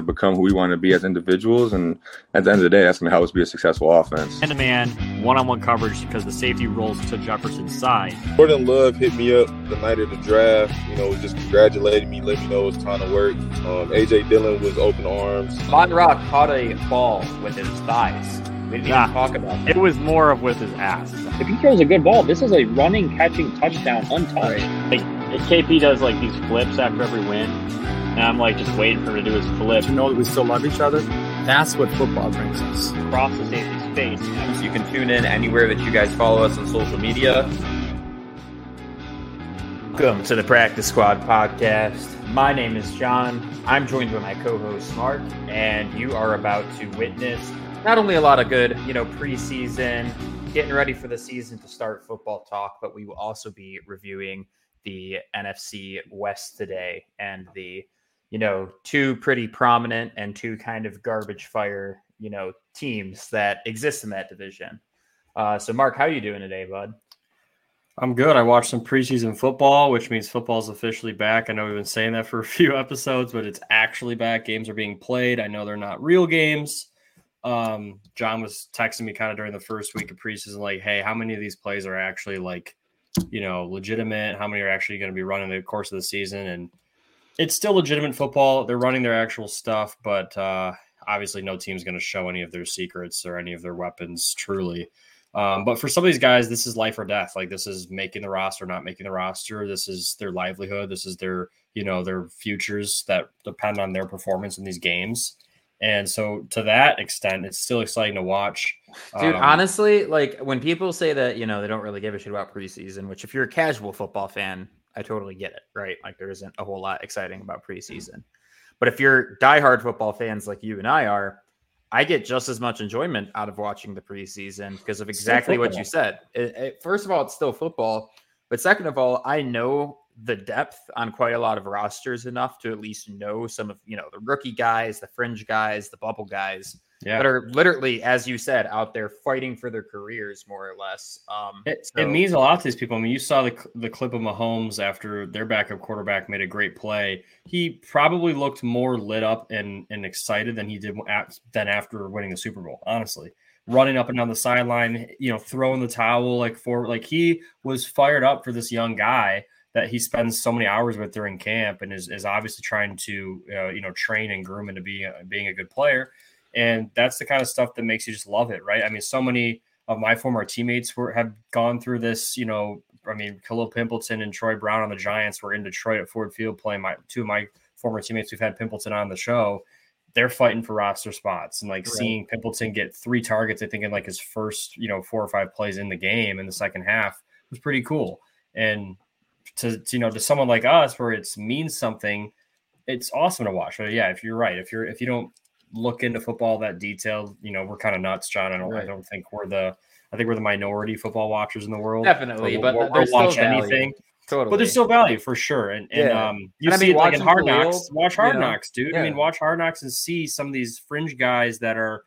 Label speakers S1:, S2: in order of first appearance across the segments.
S1: to become who we want to be as individuals. And at the end of the day, that's going to help us be a successful offense.
S2: And a man, one on one coverage because the safety rolls to Jefferson's side.
S3: Jordan Love hit me up the night of the draft, you know, just congratulating me, let me know it's time to work. Um, AJ Dillon was open arms.
S4: Von Rock caught a ball with his thighs. We didn't
S2: Nah.
S4: even talk about that.
S2: It was more of with his ass.
S5: If he throws a good ball, this is a running, catching touchdown untouched.
S2: Like KP does like these flips after every win, and I'm like just waiting for him to do his flip
S6: to know that we still love each other. That's what football brings us.
S2: across the safety
S4: space. You can tune in anywhere that you guys follow us on social media. Welcome to the Practice Squad podcast. My name is Jon. I'm joined by my co-host Mark, and you are about to witness not only a lot of good, you know, preseason, getting ready for the season to start football talk, but we will also be reviewing the NFC West today and the, you know, two pretty prominent and two kind of garbage fire, you know, teams that exist in that division. Uh, so, Mark, how are you doing today, bud?
S7: I'm good. I watched some preseason football, which means football's officially back. I know we've been saying that for a few episodes, but it's actually back. Games are being played. I know they're not real games. Um, Jon was texting me kind of during the first week of preseason, like, hey, how many of these plays are actually like, you know, legitimate? How many are actually going to be running the course of the season? And it's still legitimate football. They're running their actual stuff, but uh, obviously no team's going to show any of their secrets or any of their weapons truly. Um, but for some of these guys, this is life or death. Like this is making the roster, not making the roster. This is their livelihood. This is their, you know, their futures that depend on their performance in these games. And so to that extent, it's still exciting to watch.
S4: Dude,
S7: Um,
S4: honestly, like when people say that, you know, they don't really give a shit about preseason, which if you're a casual football fan, I totally get it, right? Like there isn't a whole lot exciting about preseason. But if you're diehard football fans like you and I are, I get just as much enjoyment out of watching the preseason because of exactly what you said. It- it- first of all, it's still football, but second of all, I know the depth on quite a lot of rosters enough to at least know some of you know the rookie guys, the fringe guys, the bubble guys
S7: yeah.
S4: that are literally, as you said, out there fighting for their careers more or less. Um,
S7: It,
S4: so-
S7: it means a lot to these people. I mean, you saw the the clip of Mahomes after their backup quarterback made a great play. He probably looked more lit up and, and excited than he did at, than after winning the Super Bowl. Honestly, running up and down the sideline, you know, throwing the towel like for like he was fired up for this young guy that he spends so many hours with during camp and is, is obviously trying to uh, you know train and groom into being a, being a good player. And that's the kind of stuff that makes you just love it, right? I mean, so many of my former teammates were have gone through this. You know, I mean, Kalil Pimpleton and Troy Brown on the Giants were in Detroit at Ford Field playing. My two of my former teammates We've had Pimpleton on the show, they're fighting for roster spots and like
S4: Right.
S7: seeing Pimpleton get three targets. I think in like his first, you know, four or five plays in the game in the second half was pretty cool. And to, to you know, to someone like us, where it's means something, it's awesome to watch. So yeah, if you're right, if you're if you don't look into football that detailed, you know, we're kind of nuts, Jon. I don't I don't think we're the I think we're the minority football watchers in the world.
S4: Definitely,
S7: we'll,
S4: but
S7: we'll,
S4: there's
S7: we'll watch
S4: still value.
S7: anything.
S4: totally.
S7: But there's still value for sure. And and
S4: Yeah.
S7: um you
S4: And I
S7: see
S4: mean,
S7: it like in hard knocks. Watch hard
S4: you know,
S7: knocks, dude. I mean, watch hard knocks and see some of these fringe guys that are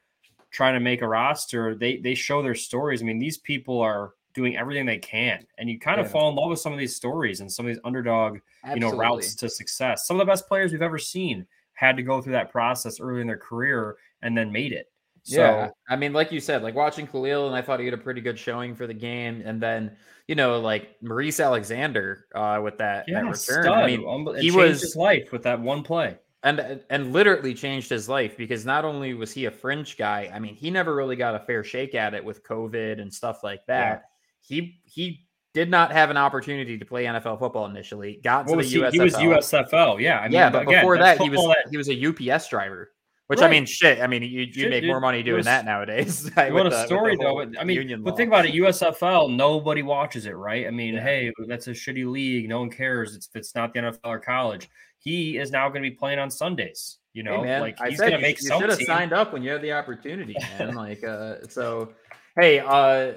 S7: trying to make a roster. They they show their stories. I mean, these people are doing everything they can. And you kind of
S4: Yeah.
S7: fall in love with some of these stories and some of these underdog you know routes to success. Some of the best players we've ever seen had to go through that process early in their career and then made it. So
S4: yeah, I mean, like you said, like watching Kalil, and I thought he had a pretty good showing for the game. And then, you know, like Maurice Alexander uh, with that,
S7: yeah,
S4: that return.
S7: stud.
S4: I mean,
S7: it
S4: he was-
S7: his life with that one play.
S4: and and literally changed his life because not only was he a fringe guy, I mean, he never really got a fair shake at it with COVID and stuff like that. He he did not have an opportunity to play NFL football initially. Got to the? USFL.
S7: He was USFL. Yeah, I mean,
S4: yeah, but
S7: again,
S4: before that, he was
S7: that-
S4: he was a UPS driver. Which I mean, shit. I mean, you you make
S7: dude.
S4: more money doing
S7: was-
S4: that nowadays.
S7: What a
S4: the-
S7: story, though. But, I mean,
S4: union
S7: but think about it. USFL, nobody watches it, right? I mean,
S4: Yeah.
S7: hey, that's a shitty league. No one cares. It's it's not the NFL or college. He is now going to be playing on Sundays. You know,
S4: Hey, man,
S7: like
S4: I
S7: he's going to make
S4: you
S7: some
S4: should have signed up when you had the opportunity, man. like, uh, so, hey, uh,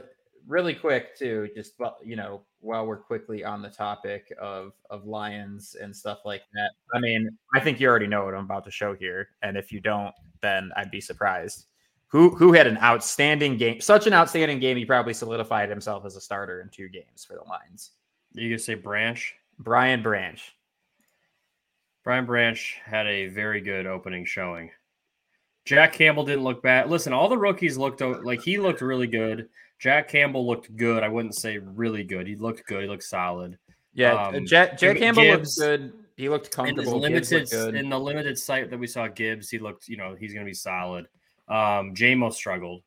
S4: really quick too, just you know, while we're quickly on the topic of of Lions and stuff like that. I mean, I think you already know what I'm about to show here, and if you don't, then I'd be surprised. Who who had an outstanding game? Such an outstanding game, he probably solidified himself as a starter in two games for the Lions.
S7: You gonna say Branch?
S4: Brian Branch.
S7: Brian Branch had a very good opening showing. Jack Campbell didn't look bad. Listen, all the rookies looked like he looked really good. Jack Campbell looked good. I wouldn't say really good. He looked good. He looked solid.
S4: Yeah,
S7: Um,
S4: Jack, Jack Campbell
S7: Gibbs-
S4: looked good. He looked
S7: in
S4: comfortable. Gibbs
S7: limited
S4: looked good.
S7: in the limited sight that we saw Gibbs, he looked, you know, he's going to be solid. Um, Jamo struggled.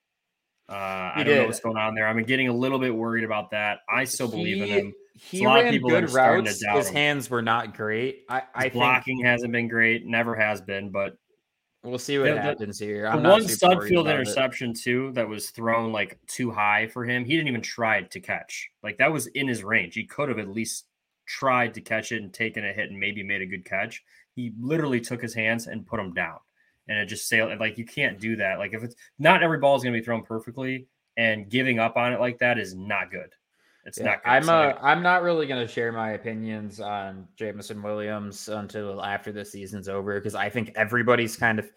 S7: Uh, I don't know what's going on there. I'm getting a little bit worried about that. I still believe in him.
S4: He
S7: a lot of people
S4: good
S7: starting to
S4: routes. His
S7: him.
S4: hands were not great. I, I think
S7: blocking hasn't been great, never has been. But
S4: we'll see what
S7: The- the-
S4: happens here.
S7: the
S4: I'm not
S7: one
S4: super
S7: stud field
S4: about it.
S7: interception too that was thrown like too high for him. He didn't even try to catch. Like that was in his range. He could have at least tried to catch it and taken a hit and maybe made a good catch. He literally took his hands and put them down, and it just sailed. Like you can't do that. Like if it's not every ball is going to be thrown perfectly, and giving up on it like that is not good. It's
S4: Yeah,
S7: not.
S4: I'm
S7: So,
S4: uh, I'm not really going to share my opinions on Jameson Williams until after the season's over because I think everybody's kind of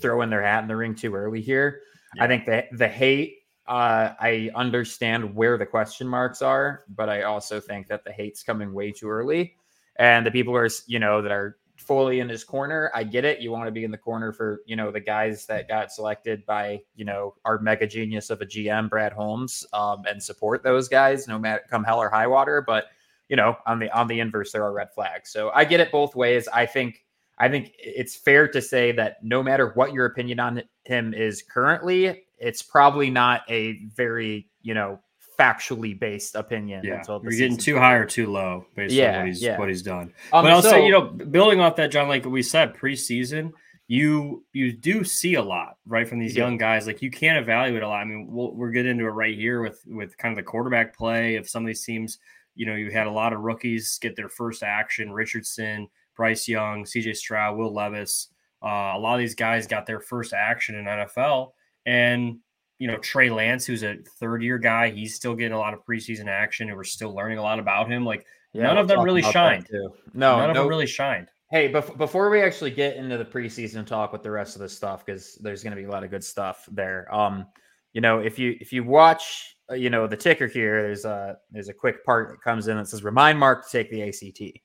S4: throwing their hat in the ring too early here. I think the the hate. Uh, I understand where the question marks are, but I also think that the hate's coming way too early, and the people who are you know that are fully in his corner. I get it. You want to be in the corner for you know the guys that got selected by you know our mega genius of a GM, Brad Holmes, um, and support those guys no matter come hell or high water. But you know on the on the inverse, there are red flags. So I get it both ways. I think I think it's fair to say that no matter what your opinion on him is currently, it's probably not a very you know factually based opinion.
S7: yeah,
S4: until
S7: you're getting too high or too low based on what he's
S4: yeah.
S7: what he's done.
S4: Um,
S7: but I'll
S4: so-
S7: say, you know, building off that, Jon, like we said, preseason, you you do see a lot right from these
S4: do.
S7: young guys. Like you can't evaluate a lot. I mean, we'll we'll get into it right here with with kind of the quarterback play of some of these teams. You know, you had a lot of rookies get their first action. Richardson, Bryce Young, C.J. Stroud, Will Levis. Uh, a lot of these guys got their first action in NFL, and you know Trey Lance, who's a third year guy, he's still getting a lot of preseason action, and we're still learning a lot about him. Like
S4: Yeah,
S7: none of them really shined.
S4: Too. No,
S7: none of
S4: no,
S7: them really shined.
S4: Hey, bef- before we actually get into the preseason talk with the rest of the stuff, because there's going to be a lot of good stuff there. Um, you know, if you if you watch, uh, you know, the ticker here, there's a there's a quick part that comes in that says remind Mark to take the ACT.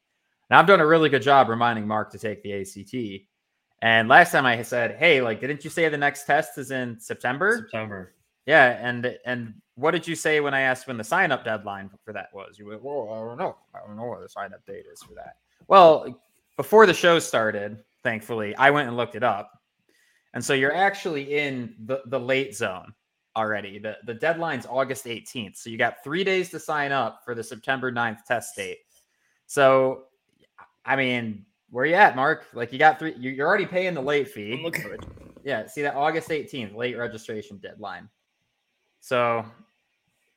S4: Now I've done a really good job reminding Mark to take the ACT. And last time I said, hey, like, didn't you say the next test is in September?
S7: September.
S4: Yeah, and and what did you say when I asked when the sign up deadline for that was? You went, well, I don't know. I don't know what the sign up date is for that. Well, before the show started, thankfully, I went and looked it up. And so you're actually in the, the late zone already. The the deadline's August 18th. So you got three days to sign up for the September 9th test date. So I mean, where you at, Mark? Like you got three you- you're already paying the late fee. Yeah, see that August 18th, late registration deadline. So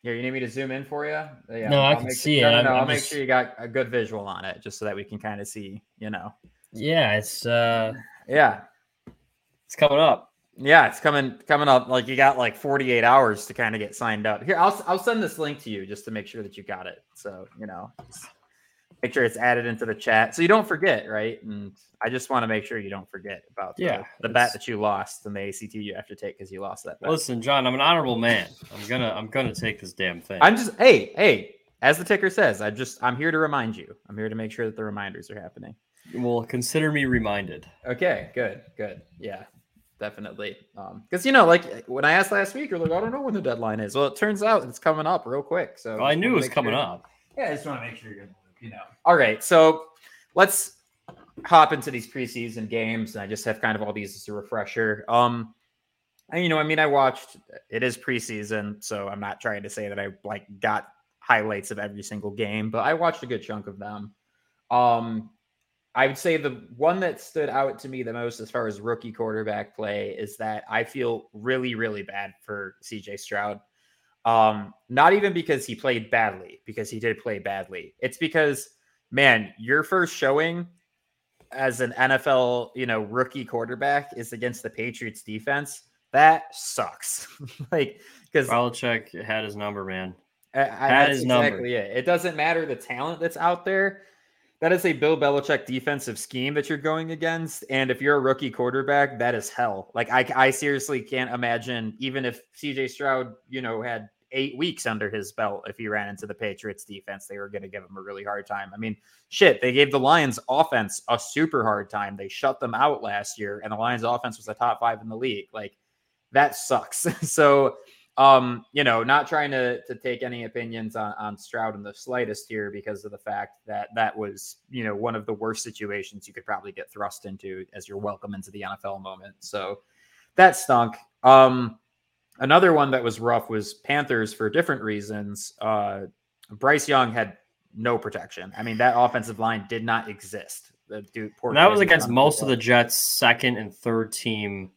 S4: here, you need me to zoom in for you? Yeah,
S8: No, I
S4: I'll
S8: can
S4: make
S8: see
S4: no,
S8: it.
S4: No, no, I'll
S8: I'm
S4: make
S8: just-
S4: sure you got a good visual on it, just so that we can kind of see. You know,
S8: Yeah, it's uh
S4: yeah,
S7: It's coming up.
S4: yeah, it's coming coming up. Like you got like 48 hours to kind of get signed up. Here, I'll I'll send this link to you just to make sure that you got it. So you know, just make sure it's added into the chat so you don't forget, right? And I just want to make sure you don't forget about the,
S7: Yeah,
S4: the bet that you lost and the ACT you have to take because you lost that bet.
S7: Listen, Jon, I'm an honorable man. I'm gonna I'm gonna take this damn thing.
S4: I'm just hey, hey, as the ticker says, I just I'm here to remind you. I'm here to make sure that the reminders are happening.
S7: well, consider me reminded.
S4: Okay, good, good. Yeah, definitely. Um, because you know, like when I asked last week, you're like, I don't know when the deadline is. Well, it turns out it's coming up real quick. So
S7: Well, I knew it was coming
S4: sure-
S7: up.
S4: Yeah, I just want to make sure you're in the loop, you know. All right, so let's hop into these preseason games, and I just have kind of all these as a refresher. Um, and you know, I mean, I watched. It is preseason, so I'm not trying to say that I like got highlights of every single game, but I watched a good chunk of them. Um, I would say the one that stood out to me the most as far as rookie quarterback play is that I feel really, really bad for CJ Stroud. Um, not even because he played badly, because he did play badly. It's because, man, your first showing as an NFL, you know, rookie quarterback is against the Patriots defense. That sucks. like, because
S7: Belichick had his number, man.
S4: I, I,
S7: Had
S4: that's
S7: his number.
S4: exactly it. It doesn't matter the talent that's out there. That is a Bill Belichick defensive scheme that you're going against. And if you're a rookie quarterback, that is hell. Like I, I seriously can't imagine, even if CJ Stroud, you know, had eight weeks under his belt. If he ran into the Patriots defense, they were going to give him a really hard time. I mean, shit, they gave the Lions offense a super hard time. They shut them out last year, and the Lions offense was the top five in the league. Like that sucks. so, um, you know, not trying to to take any opinions on, on Stroud in the slightest here because of the fact that that was, you know, one of the worst situations you could probably get thrust into as you're welcome into the NFL moment. So that stunk. Um, another one that was rough was Panthers for different reasons. Uh, Bryce Young had no protection. I mean, that offensive line did not exist. The dude,
S7: that was against most of the Jets' second and third team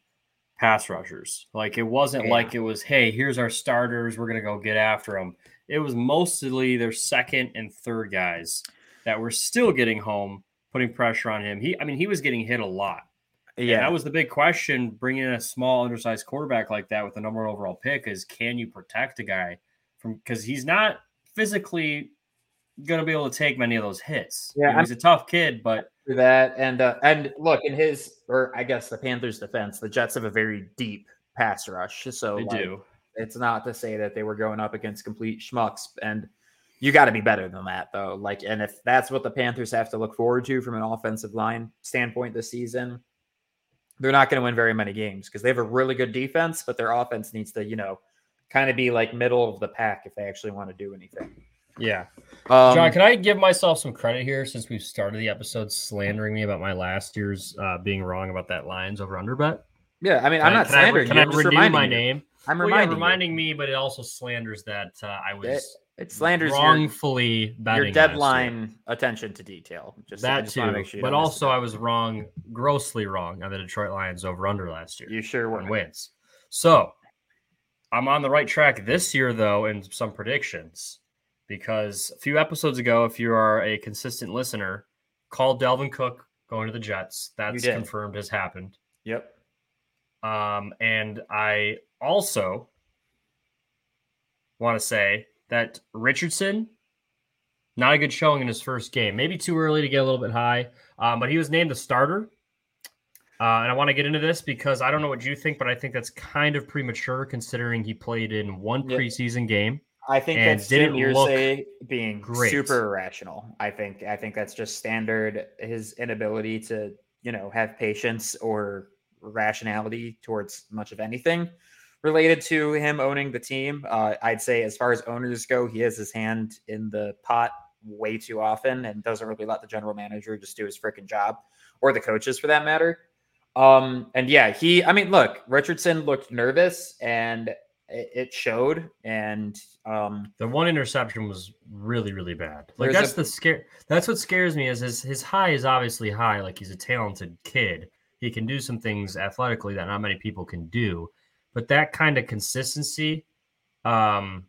S7: pass rushers. Like it wasn't yeah. like it was, hey, here's our starters. We're gonna go get after them. It was mostly their second and third guys that were still getting home, putting pressure on him. He, I mean, he was getting hit a lot. Yeah, and that was the big question. Bringing in a small, undersized quarterback like that with the number one overall pick is can you protect a guy from because he's not physically going to be able to take many of those hits. Yeah, he's a tough kid, but
S4: that and uh, and look in his or I guess the Panthers' defense, the Jets have a very deep pass rush, so
S7: they like, do.
S4: It's not to say that they were going up against complete schmucks, and you got to be better than that though. Like, and if that's what the Panthers have to look forward to from an offensive line standpoint this season, they're not going to win very many games because they have a really good defense, but their offense needs to, you know, kind of be like middle of the pack if they actually want to do anything.
S7: Yeah. Um, Jon, can I give myself some credit here since we've started the episode slandering me about my last year's uh, being wrong about that Lions over under bet?
S4: Yeah, I mean, can I'm not slandering.
S7: I, can
S4: I
S7: renew my you. name?
S4: I'm well, reminding,
S7: yeah, reminding me, but it also slanders that uh, I was. It,
S4: it slanders
S7: wrongfully
S4: your, your deadline attention to detail.
S7: Just that too, sure but also I was wrong, grossly wrong on the Detroit Lions over under last year.
S4: You sure were.
S7: Wins. So I'm on the right track this year, though, in some predictions because a few episodes ago, if you are a consistent listener, called Dalvin Cook going to the Jets. That's confirmed has happened.
S4: Yep.
S7: Um, and I also want to say that Richardson, not a good showing in his first game. Maybe too early to get a little bit high, um, but he was named the starter. Uh, and I want to get into this because I don't know what you think, but I think that's kind of premature considering he played in one yep. preseason game.
S4: I think that's Jim Irsay being great. super irrational. I think I think that's just standard. His inability to you know have patience or rationality towards much of anything related to him owning the team. Uh, I'd say, as far as owners go, he has his hand in the pot way too often and doesn't really let the general manager just do his freaking job or the coaches for that matter. Um, and yeah, he, I mean, look, Richardson looked nervous and it, it showed. And um,
S7: the one interception was really, really bad. Like that's a, the scare. That's what scares me is his, his high is obviously high. Like he's a talented kid. He can do some things athletically that not many people can do but that kind of consistency um,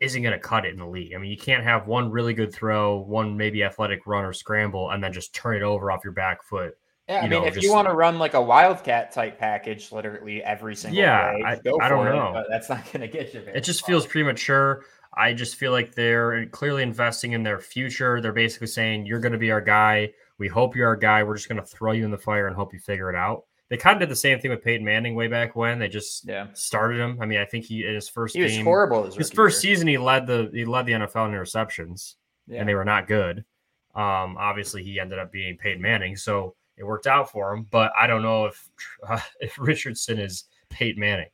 S7: isn't going to cut it in the league. I mean, you can't have one really good throw, one maybe athletic run or scramble, and then just turn it over off your back foot.
S4: Yeah, I mean, know, if just, you want to run like a wildcat type package, literally every single
S7: yeah,
S4: day,
S7: I, I don't know.
S4: But that's not going to get you.
S7: It just far. feels premature. I just feel like they're clearly investing in their future. They're basically saying, "You're going to be our guy. We hope you're our guy. We're just going to throw you in the fire and hope you figure it out." They kind of did the same thing with Peyton Manning way back when they just
S4: yeah.
S7: started him. I mean, I think he in his first
S4: he was horrible.
S7: His, his first year. season, he led the he led the NFL in interceptions, yeah. and they were not good. Um, obviously, he ended up being Peyton Manning, so it worked out for him. But I don't know if uh, if Richardson is Peyton Manning.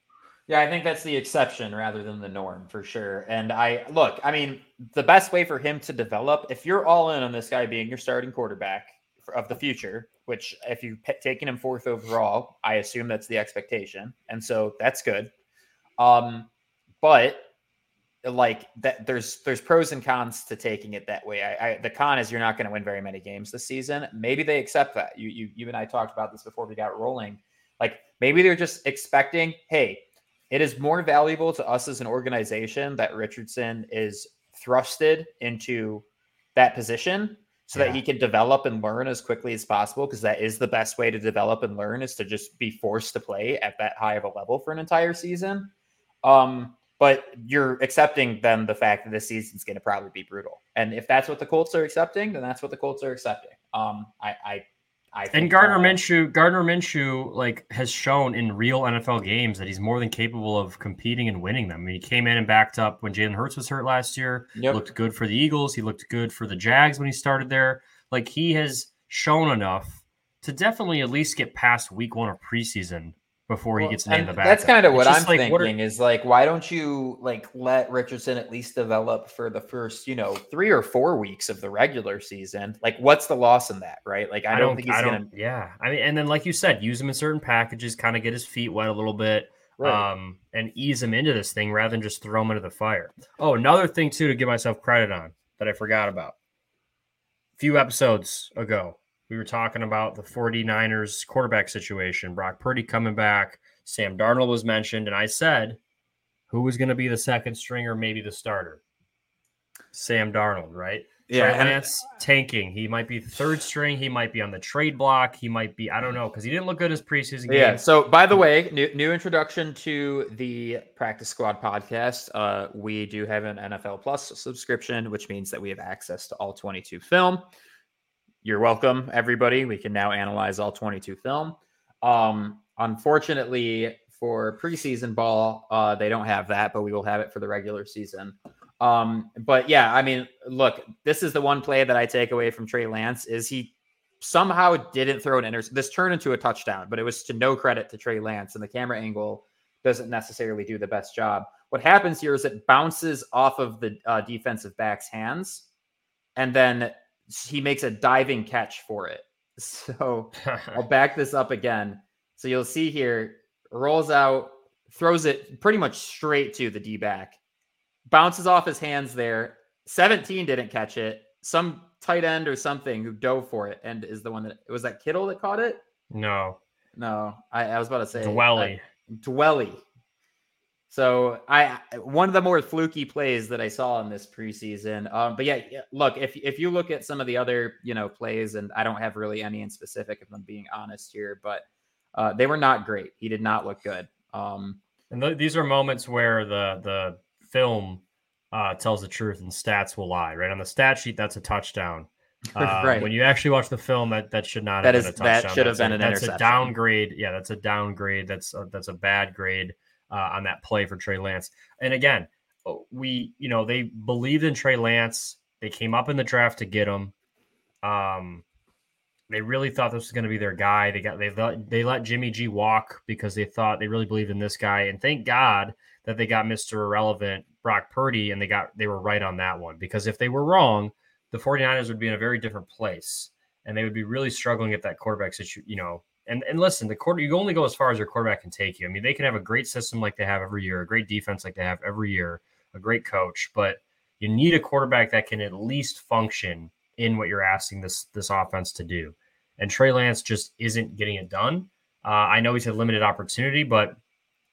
S4: Yeah, I think that's the exception rather than the norm for sure. And I look, I mean, the best way for him to develop, if you're all in on this guy being your starting quarterback of the future, which if you've taken him fourth overall, I assume that's the expectation, and so that's good. Um, but like that, there's there's pros and cons to taking it that way. I, I the con is you're not going to win very many games this season. Maybe they accept that. You you you and I talked about this before we got rolling. Like maybe they're just expecting, hey, it is more valuable to us as an organization that Richardson is thrusted into that position so yeah. that he can develop and learn as quickly as possible because that is the best way to develop and learn is to just be forced to play at that high of a level for an entire season um, but you're accepting then the fact that this season's going to probably be brutal and if that's what the colts are accepting then that's what the colts are accepting um, I, I I think
S7: And Gardner
S4: uh,
S7: Minshew, Gardner Minshew, like has shown in real NFL games that he's more than capable of competing and winning them. I mean, he came in and backed up when Jalen Hurts was hurt last year.
S4: Yep.
S7: Looked good for the Eagles. He looked good for the Jags when he started there. Like he has shown enough to definitely at least get past week one of preseason before he gets named the back.
S4: That's kind of what I'm
S7: like,
S4: thinking
S7: what are-
S4: is like, why don't you like let Richardson at least develop for the first, you know, three or four weeks of the regular season? Like, what's the loss in that, right? Like, I, don't, think he's
S7: I
S4: gonna.
S7: Yeah, I mean, and then like you said, use him in certain packages, kind of get his feet wet a little bit,
S4: Right.
S7: um, and ease him into this thing rather than just throw him into the fire. Oh, another thing too to give myself credit on that I forgot about. A few episodes ago, we were talking about the 49ers quarterback situation. Brock Purdy coming back. Sam Darnold was mentioned, and I said who was going to be the second stringer, maybe the starter. Sam Darnold, right?
S4: Yeah,
S7: Trey Lance tanking. He might be third string. He might be on the trade block. He might be. I don't know because he didn't look good his preseason
S4: Yeah. So, by the way, new, new introduction to the Practice Squad podcast. Uh, we do have an NFL Plus subscription, which means that we have access to all 22 film. You're welcome, everybody. We can now analyze all 22 film. Um, unfortunately, for preseason ball, uh, they don't have that, but we will have it for the regular season. Um, but yeah, I mean, look, this is the one play that I take away from Trey Lance is he somehow didn't throw an inter. This turned into a touchdown, but it was to no credit to Trey Lance, and the camera angle doesn't necessarily do the best job. What happens here is it bounces off of the uh, defensive back's hands, and then he makes a diving catch for it. So I'll back this up again. So you'll see here, rolls out, throws it pretty much straight to the D back, bounces off his hands there. 17 didn't catch it. Some tight end or something who dove for it and is the one that was that Kittle that caught it.
S7: no,
S4: No, I, I was about to say
S7: Dwelley.
S4: uh, Dwelley. So I one of the more fluky plays that I saw in this preseason. Um, but yeah, look if if you look at some of the other you know plays, and I don't have really any in specific, if I'm being honest here, but uh, they were not great. He did not look good. Um,
S7: and th- these are moments where the the film uh, tells the truth and stats will lie. Right on the stat sheet, that's a touchdown. Uh,
S4: Right.
S7: When you actually watch the film, that that should not
S4: That
S7: have
S4: is-
S7: been a
S4: that
S7: touchdown.
S4: should have
S7: That's
S4: been
S7: a,
S4: an
S7: that's a downgrade. Yeah, that's a downgrade. That's a, that's a bad grade uh, on that play for Trey Lance. And again, oh, we you know they believed in Trey Lance. They came up in the draft to get him. Um, they really thought this was going to be their guy. They got they thought they let Jimmy G walk because they thought they really believed in this guy. And thank God that they got Mr. Irrelevant Brock Purdy and they got they were right on that one because if they were wrong, the 49ers would be in a very different place and they would be really struggling at that quarterback situation, you know. And and listen, the quarter you only go as far as your quarterback can take you. I mean, they can have a great system like they have every year, a great defense like they have every year, a great coach, but you need a quarterback that can at least function in what you're asking this this offense to do. And Trey Lance just isn't getting it done. Uh, I know he's had limited opportunity, but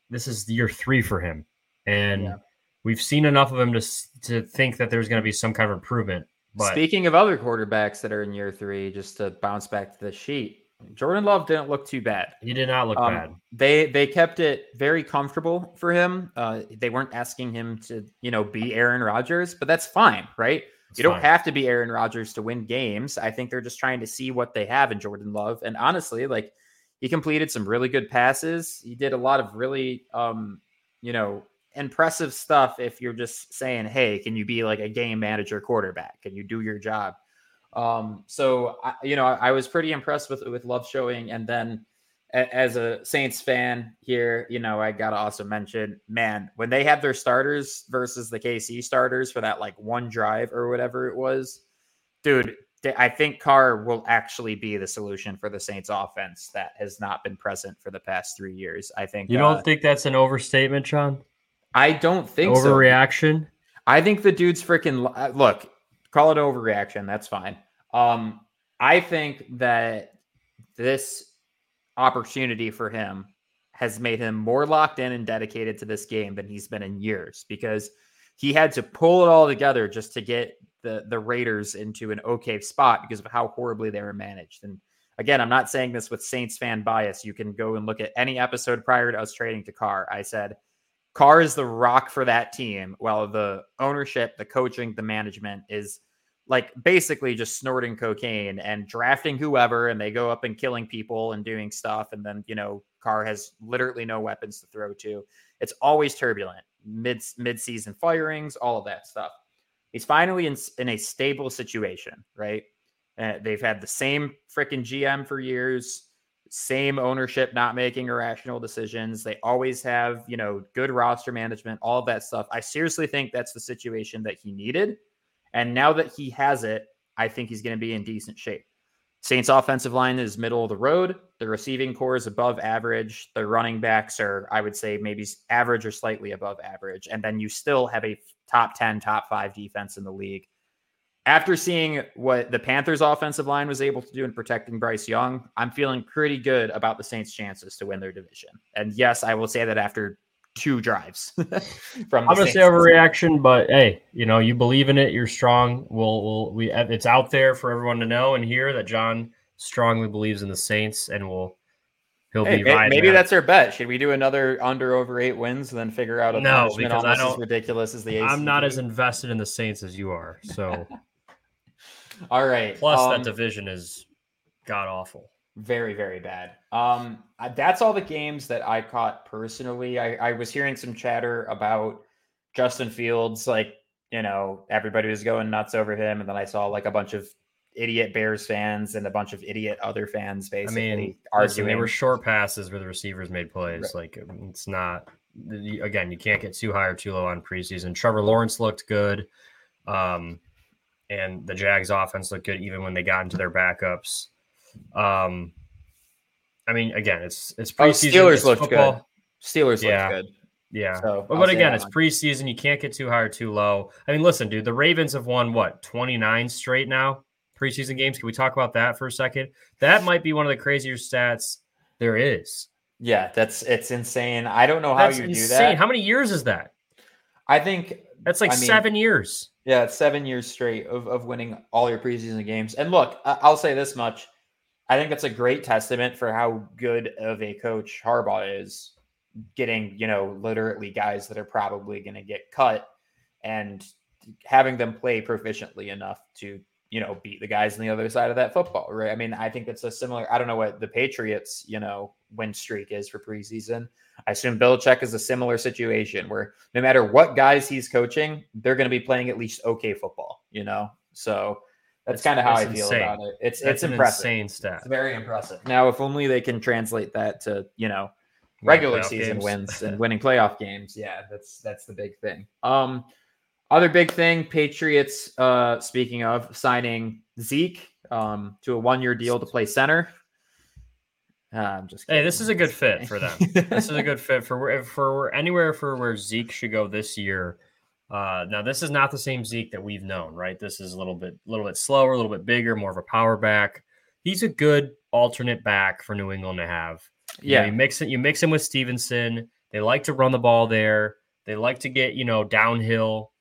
S7: this is year three for him, and
S4: Yeah.
S7: we've seen enough of him to to think that there's going to be some kind of improvement. But
S4: Speaking of other quarterbacks that are in year three, just to bounce back to the sheet, Jordan Love didn't look too bad.
S7: he did not look
S4: Um,
S7: bad.
S4: They they kept it very comfortable for him. Uh, they weren't asking him to you know be Aaron Rodgers, but that's fine, right?
S7: It's
S4: you don't
S7: fine.
S4: have to be Aaron Rodgers to win games. I think they're just trying to see what they have in Jordan Love. And honestly, like he completed some really good passes. He did a lot of really um, you know, impressive stuff if you're just saying, "Hey, can you be like a game manager quarterback? Can you do your job?" Um, so I, you know, I, I was pretty impressed with with Love showing, and then a- as a Saints fan here, you know, I gotta also mention, man, when they had their starters versus the KC starters for that like one drive or whatever it was, dude, I think Carr will actually be the solution for the Saints offense that has not been present for the past three years. I think
S7: You don't
S4: uh,
S7: think that's an overstatement, Jon?
S4: I don't think so.
S7: Overreaction?
S4: I think the dude's freaking uh, look. Call it overreaction. That's fine. Um, I think that this opportunity for him has made him more locked in and dedicated to this game than he's been in years because he had to pull it all together just to get the the Raiders into an okay spot because of how horribly they were managed. And again, I'm not saying this with Saints fan bias. You can go and look at any episode prior to us trading to Carr. I said Carr is the rock for that team, while the ownership, the coaching, the management is like basically just snorting cocaine and drafting whoever, and they go up and killing people and doing stuff, and then you know Carr has literally no weapons to throw to. It's always turbulent, mid mid season firings, all of that stuff. He's finally in in a stable situation, right? Uh, they've had the same freaking GM for years same ownership not making irrational decisions. They always have, you know, good roster management, all of that stuff. I seriously think that's the situation that he needed. And now that he has it, I think he's going to be in decent shape. Saints offensive line is middle of the road. The receiving corps is above average. The running backs are, I would say, maybe average or slightly above average. And then you still have a top 10, top five defense in the league after seeing what the Panthers offensive line was able to do in protecting Bryce Young, I'm feeling pretty good about the Saints' chances to win their division. And yes, I will say that after two drives
S7: from I'm gonna say overreaction, but hey, you know, you believe in it, you're strong. We'll we'll we it's out there for everyone to know and hear that Jon strongly believes in the Saints and will he'll hey, be
S4: maybe, maybe that's our bet. Should we do another under over eight wins and then figure out a
S7: no,
S4: punishment almost as ridiculous as the
S7: I'm not as invested in the Saints as you are. So
S4: All right.
S7: Plus, um, that division is god awful.
S4: Very, very bad. Um, that's all the games that I caught personally. I, I was hearing some chatter about Justin Fields, like you know, everybody was going nuts over him, and then I saw like a bunch of idiot Bears fans and a bunch of idiot other fans basically
S7: I mean, arguing. Listen, they were short passes where the receivers made plays. Right. Like it's not again, you can't get too high or too low on preseason. Trevor Lawrence looked good. Um, and the Jags offense looked good even when they got into their backups. Um, I mean, again, it's it's
S4: oh, preseason. Oh, Steelers looked good. Steelers yeah. looked good.
S7: Yeah. So but, but again, it's preseason. You can't get too high or too low. I mean, listen, dude, the Ravens have won what, 29 straight now? Preseason games. Can we talk about that for a second? That might be one of the crazier stats there is.
S4: Yeah, that's it's insane. I don't know how that's you insane. do that.
S7: How many years is that?
S4: I think
S7: that's like I mean, seven years.
S4: Yeah, it's seven years straight of, of winning all your preseason games. And look, I'll say this much. I think that's a great testament for how good of a coach Harbaugh is getting, you know, literally guys that are probably going to get cut and having them play proficiently enough to, you know, beat the guys on the other side of that football, right? I mean, I think it's a similar, I don't know what the Patriots, you know, win streak is for preseason. I assume Belichick is a similar situation where no matter what guys he's coaching, they're going to be playing at least okay football, you know? So that's kind of how I feel insane. about it. It's that's it's impressive.
S7: insane stat.
S4: It's very impressive. Now, if only they can translate that to, you know, regular season games. wins and winning playoff games. Yeah, that's that's the big thing. Um other big thing, Patriots uh speaking of signing Zeke um to a one-year deal to play center. Uh, I'm just
S7: kidding. hey, this is a good fit for them. this is a good fit for for anywhere for where Zeke should go this year. Uh, now, this is not the same Zeke that we've known, right? This is a little bit, a little bit slower, a little bit bigger, more of a power back. He's a good alternate back for New England to have. You yeah, know, you mix it, you mix him with Stevenson. They like to run the ball there. They like to get you know downhill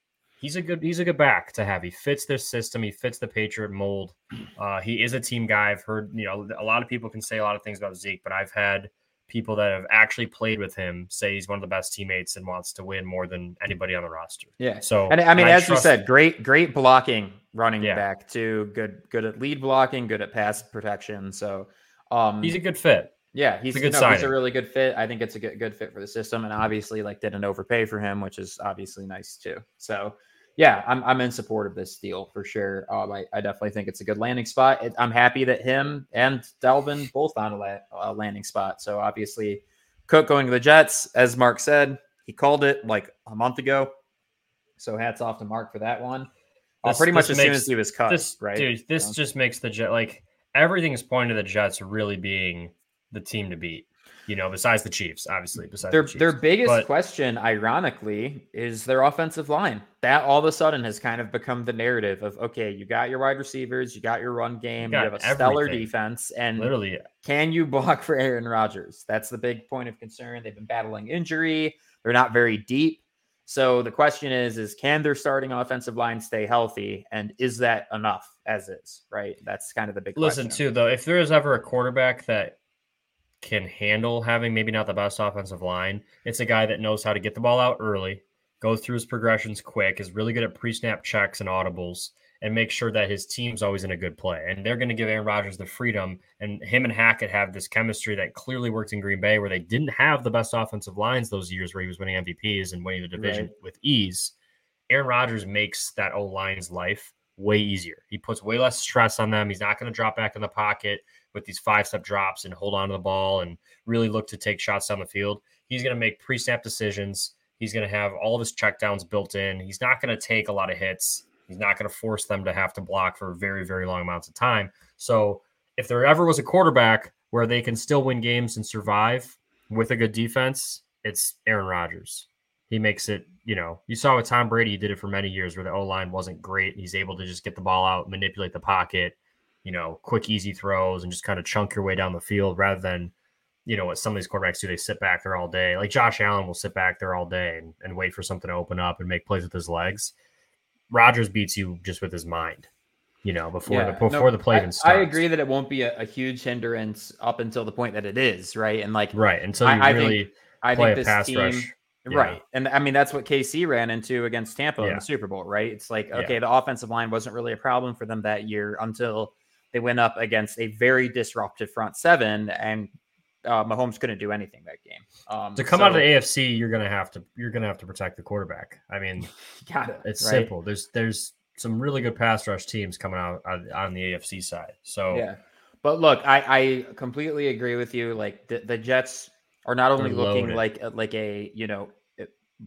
S7: he's a good he's a good back to have. He fits this system. He fits the Patriot mold. Uh, he is a team guy. I've heard you know a lot of people can say a lot of things about Zeke, but I've had people that have actually played with him say he's one of the best teammates and wants to win more than anybody on the roster.
S4: Yeah. So and I mean, and as I you said, great great blocking running yeah. back too. Good good at lead blocking. Good at pass protection. So um,
S7: he's a good fit.
S4: Yeah, he's a good no, He's a really good fit. I think it's a good good fit for the system, and obviously, like didn't overpay for him, which is obviously nice too. So yeah, I'm, I'm in support of this deal for sure. Um, I, I definitely think it's a good landing spot. It, I'm happy that him and Dalvin both on a, la- a, landing spot. So obviously, Cook going to the Jets, as Mark said, he called it like a month ago. So hats off to Mark for that one. Uh, this, pretty much as makes, soon as he was cut,
S7: this,
S4: right?
S7: Dude, this just makes the Jet like everything's is pointing to the Jets really being the team to beat you know, besides the Chiefs, obviously. Besides
S4: their
S7: the Chiefs.
S4: their biggest but, question, ironically, is their offensive line. That all of a sudden has kind of become the narrative of okay, you got your wide receivers, you got your run game, you, you have a everything. stellar defense, and
S7: literally,
S4: can you block for Aaron Rodgers? That's the big point of concern. They've been battling injury. They're not very deep. So the question is, is can their starting offensive line stay healthy, and is that enough as is? Right. That's kind of the big.
S7: Listen,
S4: question.
S7: too, though, if there is ever a quarterback that can handle having maybe not the best offensive line. It's a guy that knows how to get the ball out early, go through his progressions quick, is really good at pre snap checks and audibles, and make sure that his team's always in a good play. And they're going to give Aaron Rodgers the freedom, and him and Hackett have this chemistry that clearly worked in Green Bay, where they didn't have the best offensive lines those years where he was winning MVPs and winning the division right. with ease. Aaron Rodgers makes that O line's life way easier. He puts way less stress on them. He's not going to drop back in the pocket with these five step drops and hold on to the ball and really look to take shots down the field. He's going to make pre snap decisions. He's going to have all of his checkdowns built in. He's not going to take a lot of hits. He's not going to force them to have to block for very, very long amounts of time. So if there ever was a quarterback where they can still win games and survive with a good defense, it's Aaron Rodgers. He makes it, you know, you saw with Tom Brady, he did it for many years where the O line wasn't great. He's able to just get the ball out, manipulate the pocket, you know, quick, easy throws and just kind of chunk your way down the field rather than, you know, what some of these quarterbacks do. They sit back there all day. Like Josh Allen will sit back there all day and, and wait for something to open up and make plays with his legs. Rodgers beats you just with his mind, you know, before yeah, the before no, the play even starts.
S4: I agree that it won't be a, a, huge hindrance up until the point that it is, right? And like
S7: right until you I, really I think, I think this team, rush.
S4: Right. And I mean, that's what KC ran into against Tampa yeah. in the Super Bowl, right? It's like, okay, yeah. the offensive line wasn't really a problem for them that year until they went up against a very disruptive front seven and uh, Mahomes couldn't do anything that game.
S7: Um, to come so, out of the AFC, you're gonna have to you're gonna have to protect the quarterback. I mean,
S4: got it.
S7: It's right? simple. There's there's some really good pass rush teams coming out on, on the AFC side. So
S4: yeah, but look, I I completely agree with you. Like the, the Jets are not only looking like like a you know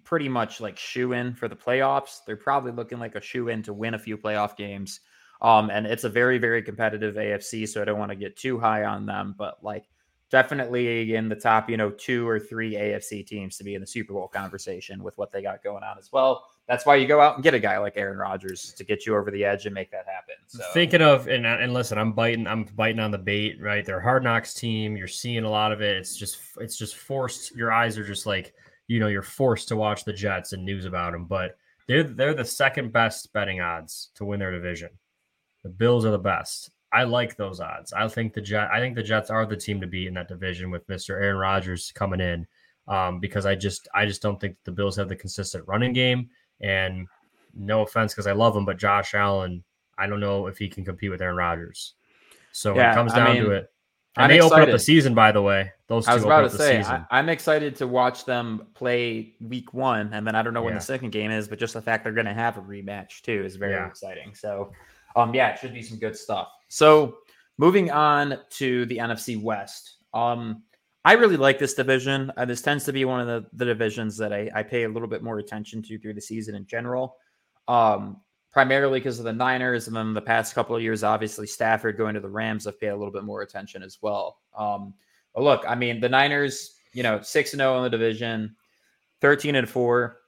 S4: pretty much like shoe in for the playoffs. They're probably looking like a shoe in to win a few playoff games. Um, and it's a very, very competitive AFC, so I don't want to get too high on them, but like definitely in the top, you know, two or three AFC teams to be in the Super Bowl conversation with what they got going on as well. That's why you go out and get a guy like Aaron Rodgers to get you over the edge and make that happen. So.
S7: Thinking of and and listen, I'm biting, I'm biting on the bait, right? They're hard knocks team. You're seeing a lot of it. It's just, it's just forced. Your eyes are just like, you know, you're forced to watch the Jets and news about them, but they're they're the second best betting odds to win their division. The Bills are the best. I like those odds. I think the Jet. I think the Jets are the team to beat in that division with Mr. Aaron Rodgers coming in, um, because I just I just don't think the Bills have the consistent running game. And no offense, because I love him, but Josh Allen, I don't know if he can compete with Aaron Rodgers. So yeah, when it comes down I mean, to it, and I'm they excited. open up the season, by the way. Those two I was about to say,
S4: I, am excited to watch them play week one, and then I don't know when yeah. the second game is, but just the fact they're going to have a rematch too is very yeah. exciting. So um, yeah, it should be some good stuff. So moving on to the NFC West. Um, I really like this division. Uh, this tends to be one of the, the divisions that I, I, pay a little bit more attention to through the season in general. Um, primarily because of the Niners, and then the past couple of years, obviously Stafford going to the Rams, I've paid a little bit more attention as well. Um, but look, I mean, the Niners, you know, six and zero oh in the division, thirteen and four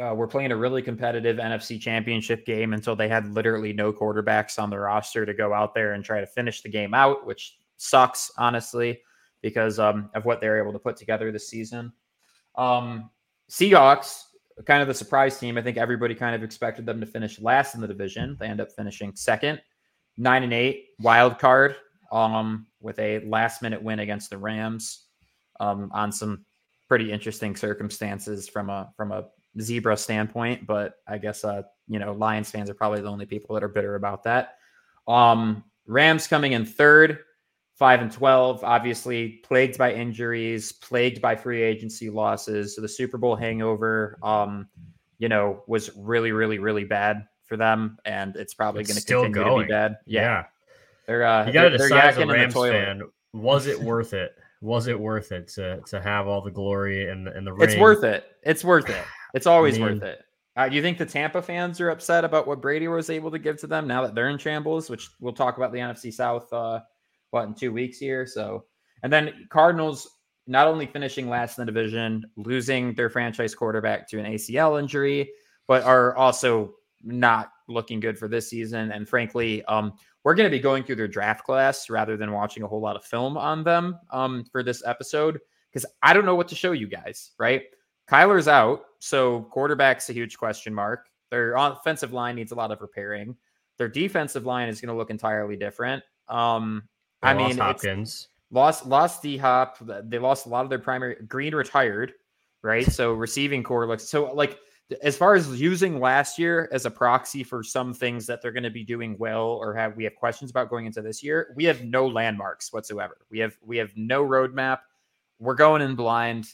S4: uh, were playing a really competitive NFC championship game until they had literally no quarterbacks on the roster to go out there and try to finish the game out, which sucks, honestly, because um, of what they're able to put together this season. Um, Seahawks, kind of the surprise team. I think everybody kind of expected them to finish last in the division. They end up finishing second, nine and eight, wild card, um, with a last minute win against the Rams um, on some pretty interesting circumstances from a from a zebra standpoint, but I guess uh, you know, Lions fans are probably the only people that are bitter about that. Um, Rams coming in third, five and twelve, obviously plagued by injuries, plagued by free agency losses. So the Super Bowl hangover, um, you know, was really, really, really bad for them, and it's probably going to continue going. to be bad. Yeah, yeah. they're uh,
S7: you got to decide as a Rams fan, was it worth it? Was it worth it to to have all the glory and the, and the ring?
S4: It's worth it. It's worth it. It's always I mean, worth it. Uh, do you think the Tampa fans are upset about what Brady was able to give to them now that they're in shambles? Which we'll talk about the NFC South, uh, what in two weeks here. So, and then Cardinals not only finishing last in the division, losing their franchise quarterback to an ACL injury, but are also not looking good for this season. And frankly, um, we're going to be going through their draft class rather than watching a whole lot of film on them um, for this episode because I don't know what to show you guys. Right? Kyler's out, so quarterback's a huge question mark. Their offensive line needs a lot of repairing. Their defensive line is going to look entirely different. Um, I mean,
S7: Hopkins
S4: lost lost D Hop. They lost a lot of their primary. Green retired, right? So receiving corps looks so like as far as using last year as a proxy for some things that they're going to be doing well or have we have questions about going into this year, we have no landmarks whatsoever. We have we have no roadmap. We're going in blind.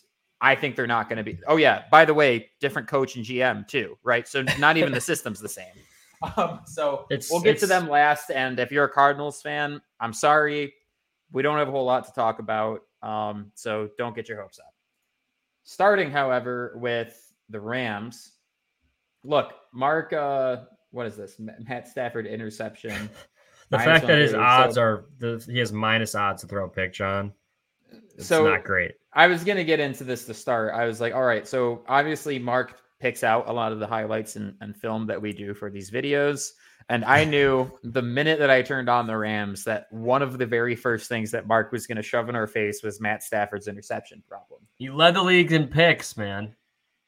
S4: I think they're not going to be. Oh yeah, by the way, different coach and GM too, right? So not even the system's the same. Um, so
S7: It's-
S4: we'll get to them last. And if you're a Cardinals fan, I'm sorry, we don't have a whole lot to talk about. Um, so don't get your hopes up. Starting, however, with the Rams. Look, Mark, uh, what is this? Matt Stafford interception.
S7: The fact that his
S4: 130,
S7: odds
S4: so-
S7: are the, he has minus odds to throw a pick, Jon. It's
S4: So-
S7: not great.
S4: I was gonna get into this to start. I was like, all right, so obviously Mark picks out a lot of the highlights and, and film that we do for these videos. And I knew the minute that I turned on the Rams that one of the very first things that Mark was gonna shove in our face was Matt Stafford's interception problem.
S7: He led the league in picks, man.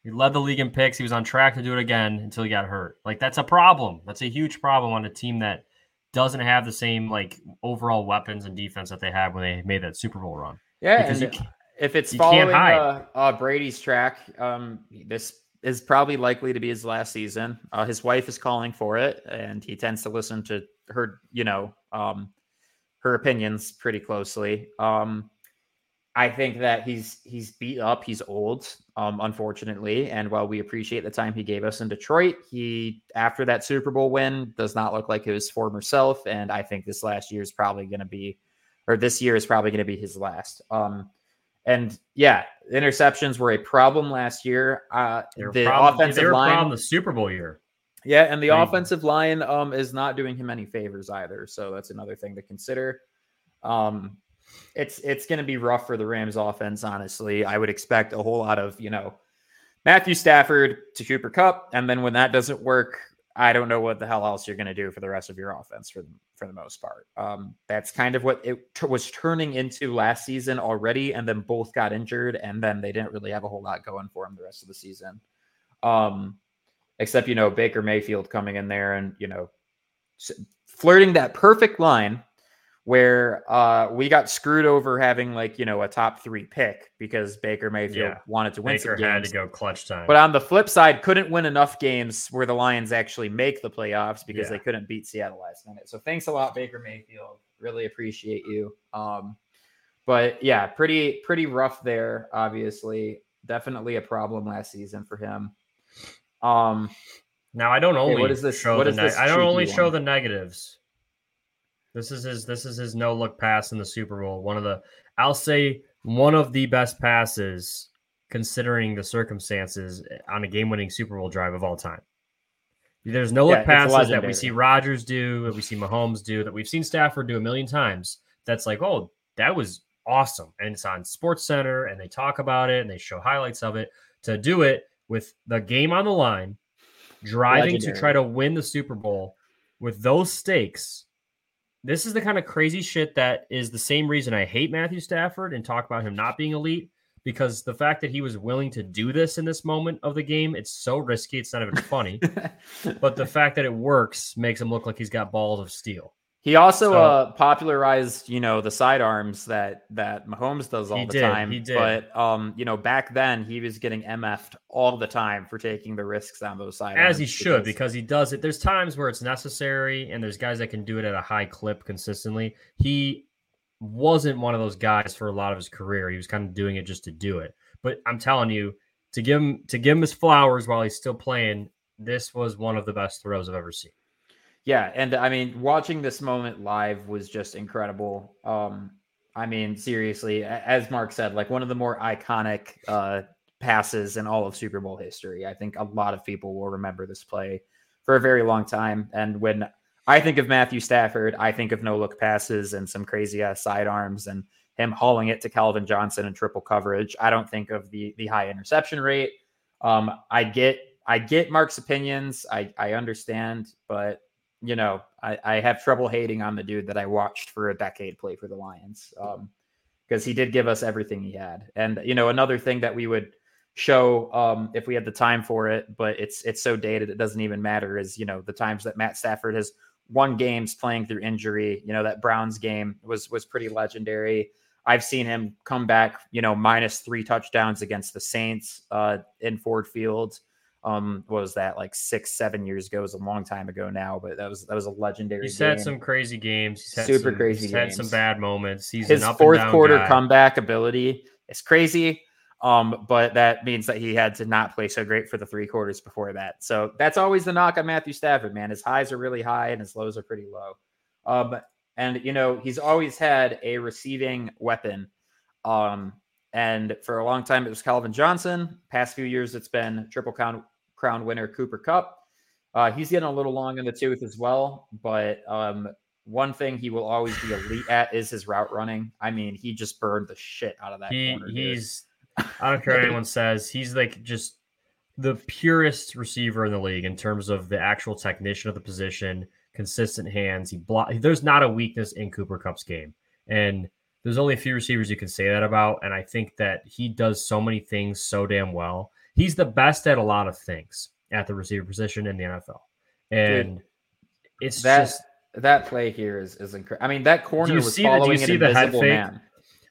S7: He led the league in picks. He was on track to do it again until he got hurt. Like that's a problem. That's a huge problem on a team that doesn't have the same like overall weapons and defense that they had when they made that Super Bowl run.
S4: Yeah,
S7: Because
S4: and
S7: you
S4: if it's
S7: you
S4: following uh, uh, Brady's track, um, this is probably likely to be his last season. Uh, his wife is calling for it, and he tends to listen to her, you know, um, her opinions pretty closely. Um, I think that he's he's beat up, he's old, um, unfortunately. And while we appreciate the time he gave us in Detroit, he after that Super Bowl win does not look like his former self. And I think this last year is probably going to be, or this year is probably going to be his last. Um, and yeah, interceptions were a problem last year. Uh, the
S7: problem-
S4: offensive
S7: they were a
S4: line,
S7: problem the Super Bowl year.
S4: yeah, and the
S7: Right.
S4: offensive line um is not doing him any favors either. So that's another thing to consider. Um it's it's going to be rough for the Rams offense honestly. I would expect a whole lot of, you know, Matthew Stafford to Cooper Kupp and then when that doesn't work, I don't know what the hell else you're going to do for the rest of your offense for the, for the most part. Um that's kind of what it t- was turning into last season already and then both got injured and then they didn't really have a whole lot going for them the rest of the season. Um except you know Baker Mayfield coming in there and you know flirting that perfect line where uh we got screwed over having like you know a top three pick because Baker Mayfield
S7: Yeah.
S4: wanted to win
S7: Baker
S4: some
S7: had to go clutch time.
S4: But on the flip side, couldn't win enough games where the Lions actually make the playoffs because
S7: Yeah.
S4: they couldn't beat Seattle last minute. So thanks a lot, Baker Mayfield. Really appreciate you. Um, but yeah, pretty pretty rough there. Obviously, definitely a problem last season for him. Um,
S7: Now I don't only
S4: what is this-
S7: show
S4: what
S7: the ne-
S4: this
S7: I don't only show
S4: one?
S7: the negatives. This is his this is his no look pass in the Super Bowl. One of the I'll say one of the best passes considering the circumstances on a game winning Super Bowl drive of all time. There's no
S4: Yeah,
S7: look
S4: it's
S7: passes that we see Rodgers do, that we see Mahomes do, that we've seen Stafford do a million times. That's like, oh, that was awesome. And it's on Sports Center and they talk about it and they show highlights of it. To do it with the game on the line, driving to try to win the Super Bowl with those stakes. This is the kind of crazy shit that is the same reason I hate Matthew Stafford and talk about him not being elite because the fact that he was willing to do this in this moment of the game, it's so risky, it's not even funny. but the fact that it works makes him look like he's got balls of steel.
S4: He also
S7: So-
S4: uh, popularized, you know, the sidearms that that Mahomes does all
S7: He
S4: the
S7: did,
S4: time.
S7: he did.
S4: But um, you know, back then he was getting MF'd all the time for taking the risks on those sidearms.
S7: As he should, because he does it. There's times where it's necessary, and there's guys that can do it at a high clip consistently. He wasn't one of those guys for a lot of his career. He was kind of doing it just to do it. But I'm telling you, to give him to give him his flowers while he's still playing, this was one of the best throws I've ever seen.
S4: Yeah, and I mean, watching this moment live was just incredible. Um, I mean, seriously, as Mark said, like one of the more iconic uh, passes in all of Super Bowl history. I think a lot of people will remember this play for a very long time. And when I think of Matthew Stafford, I think of no look passes and some crazy ass sidearms and him hauling it to Calvin Johnson in triple coverage. I don't think of the the high interception rate. Um, I get I get Mark's opinions. I I understand, but you know, I, I have trouble hating on the dude that I watched for a decade play for the Lions. Um, because he did give us everything he had. And you know, another thing that we would show um if we had the time for it, but it's it's so dated it doesn't even matter, is you know, the times that Matt Stafford has won games playing through injury. You know, that Browns game was was pretty legendary. I've seen him come back, you know, minus three touchdowns against the Saints uh in Ford Field. Um, what was that like six, seven years ago? It was a long time ago now, but that was that was a legendary.
S7: He's had some crazy games. He's had
S4: Super
S7: some,
S4: crazy
S7: He's had some bad moments. He's
S4: his
S7: an up
S4: fourth
S7: and down
S4: quarter
S7: guy.
S4: comeback ability is crazy. Um, but that means that he had to not play so great for the three quarters before that. So that's always the knock on Matthew Stafford, man. His highs are really high and his lows are pretty low. Um, and you know, he's always had a receiving weapon. Um, and for a long time it was Calvin Johnson. Past few years it's been triple crown crown winner Cooper Kupp. Uh, he's getting a little long in the tooth as well, but um, one thing he will always be elite at is his route running. I mean, he just burned the shit out of that
S7: He
S4: corner. dude.
S7: he's I don't care what anyone says. He's like just the purest receiver in the league in terms of the actual technician of the position, consistent hands. He block. There's not a weakness in Cooper Kupp's game, and there's only a few receivers you can say that about. And I think that he does so many things so damn well. He's the best at a lot of things at the receiver position in the NFL, and it's
S4: that
S7: just
S4: that play here is is incredible. I mean, that corner
S7: you
S4: was
S7: see the- do you see the head fake?
S4: man.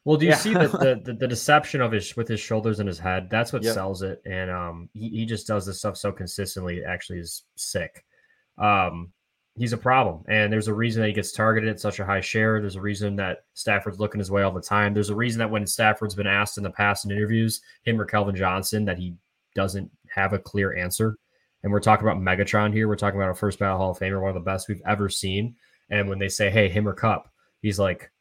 S7: Well, do you
S4: Yeah.
S7: see the, the, the the deception of his with his shoulders and his head? That's what
S4: Yep.
S7: sells it, and um, he, he just does this stuff so consistently. It actually is sick. Um, he's a problem, and there's a reason that he gets targeted at such a high share. There's a reason that Stafford's looking his way all the time. There's a reason that when Stafford's been asked in the past in interviews, him or Calvin Johnson, that he doesn't have a clear answer. And we're talking about Megatron here. We're talking about a first ballot Hall of Famer, one of the best we've ever seen. And when they say, "Hey, him or Kupp," he's like,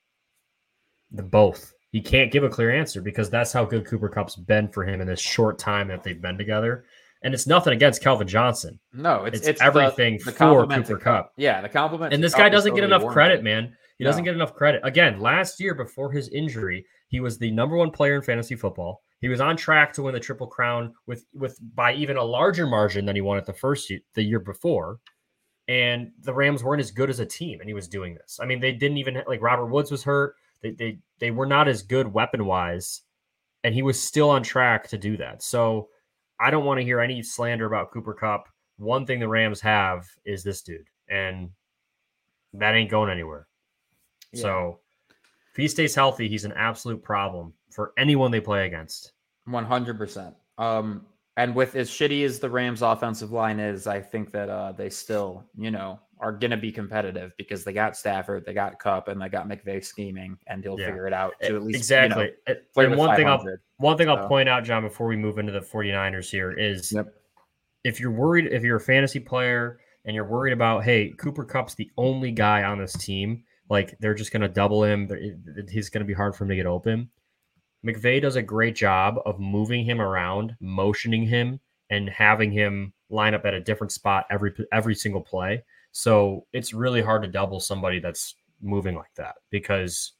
S7: the both. He can't give a clear answer because that's how good Cooper Kupp's been for him in this short time that they've been together. And it's nothing against Calvin Johnson.
S4: No, it's
S7: It's
S4: it's,
S7: everything
S4: the
S7: for Cooper Kupp.
S4: Yeah, the compliment.
S7: And this guy doesn't get
S4: totally
S7: enough credit, man. He doesn't get enough credit. Again, last year before his injury, he was the number one player in fantasy football. He was on track to win the triple crown with with by even a larger margin than he won at the first year, the year before. And the Rams weren't as good as a team, and he was doing this. I mean, they didn't even like Robert Woods was hurt. They they they were not as good weapon wise, and he was still on track to do that. So I don't want to hear any slander about Cooper Kupp. One thing the Rams have is this dude, and that ain't going anywhere.
S4: Yeah.
S7: So if he stays healthy, he's an absolute problem for anyone they play against.
S4: One hundred percent. Um, and with as shitty as the Rams' offensive line is, I think that uh, they still, you know, are gonna be competitive because they got Stafford, they got Kupp, and they got McVay scheming, and he'll
S7: Yeah.
S4: figure it out to at least
S7: exactly.
S4: You know,
S7: And- one thing I'll one thing I'll
S4: So-
S7: point out, Jon, before we move into the 49ers here is
S4: Yep.
S7: if you're worried, if you're a fantasy player and you're worried about, hey, Cooper Kupp's the only guy on this team, like they're just going to double him, he's going to be hard for him to get open. McVay does a great job of moving him around, motioning him, and having him line up at a different spot every every single play. So it's really hard to double somebody that's moving like that because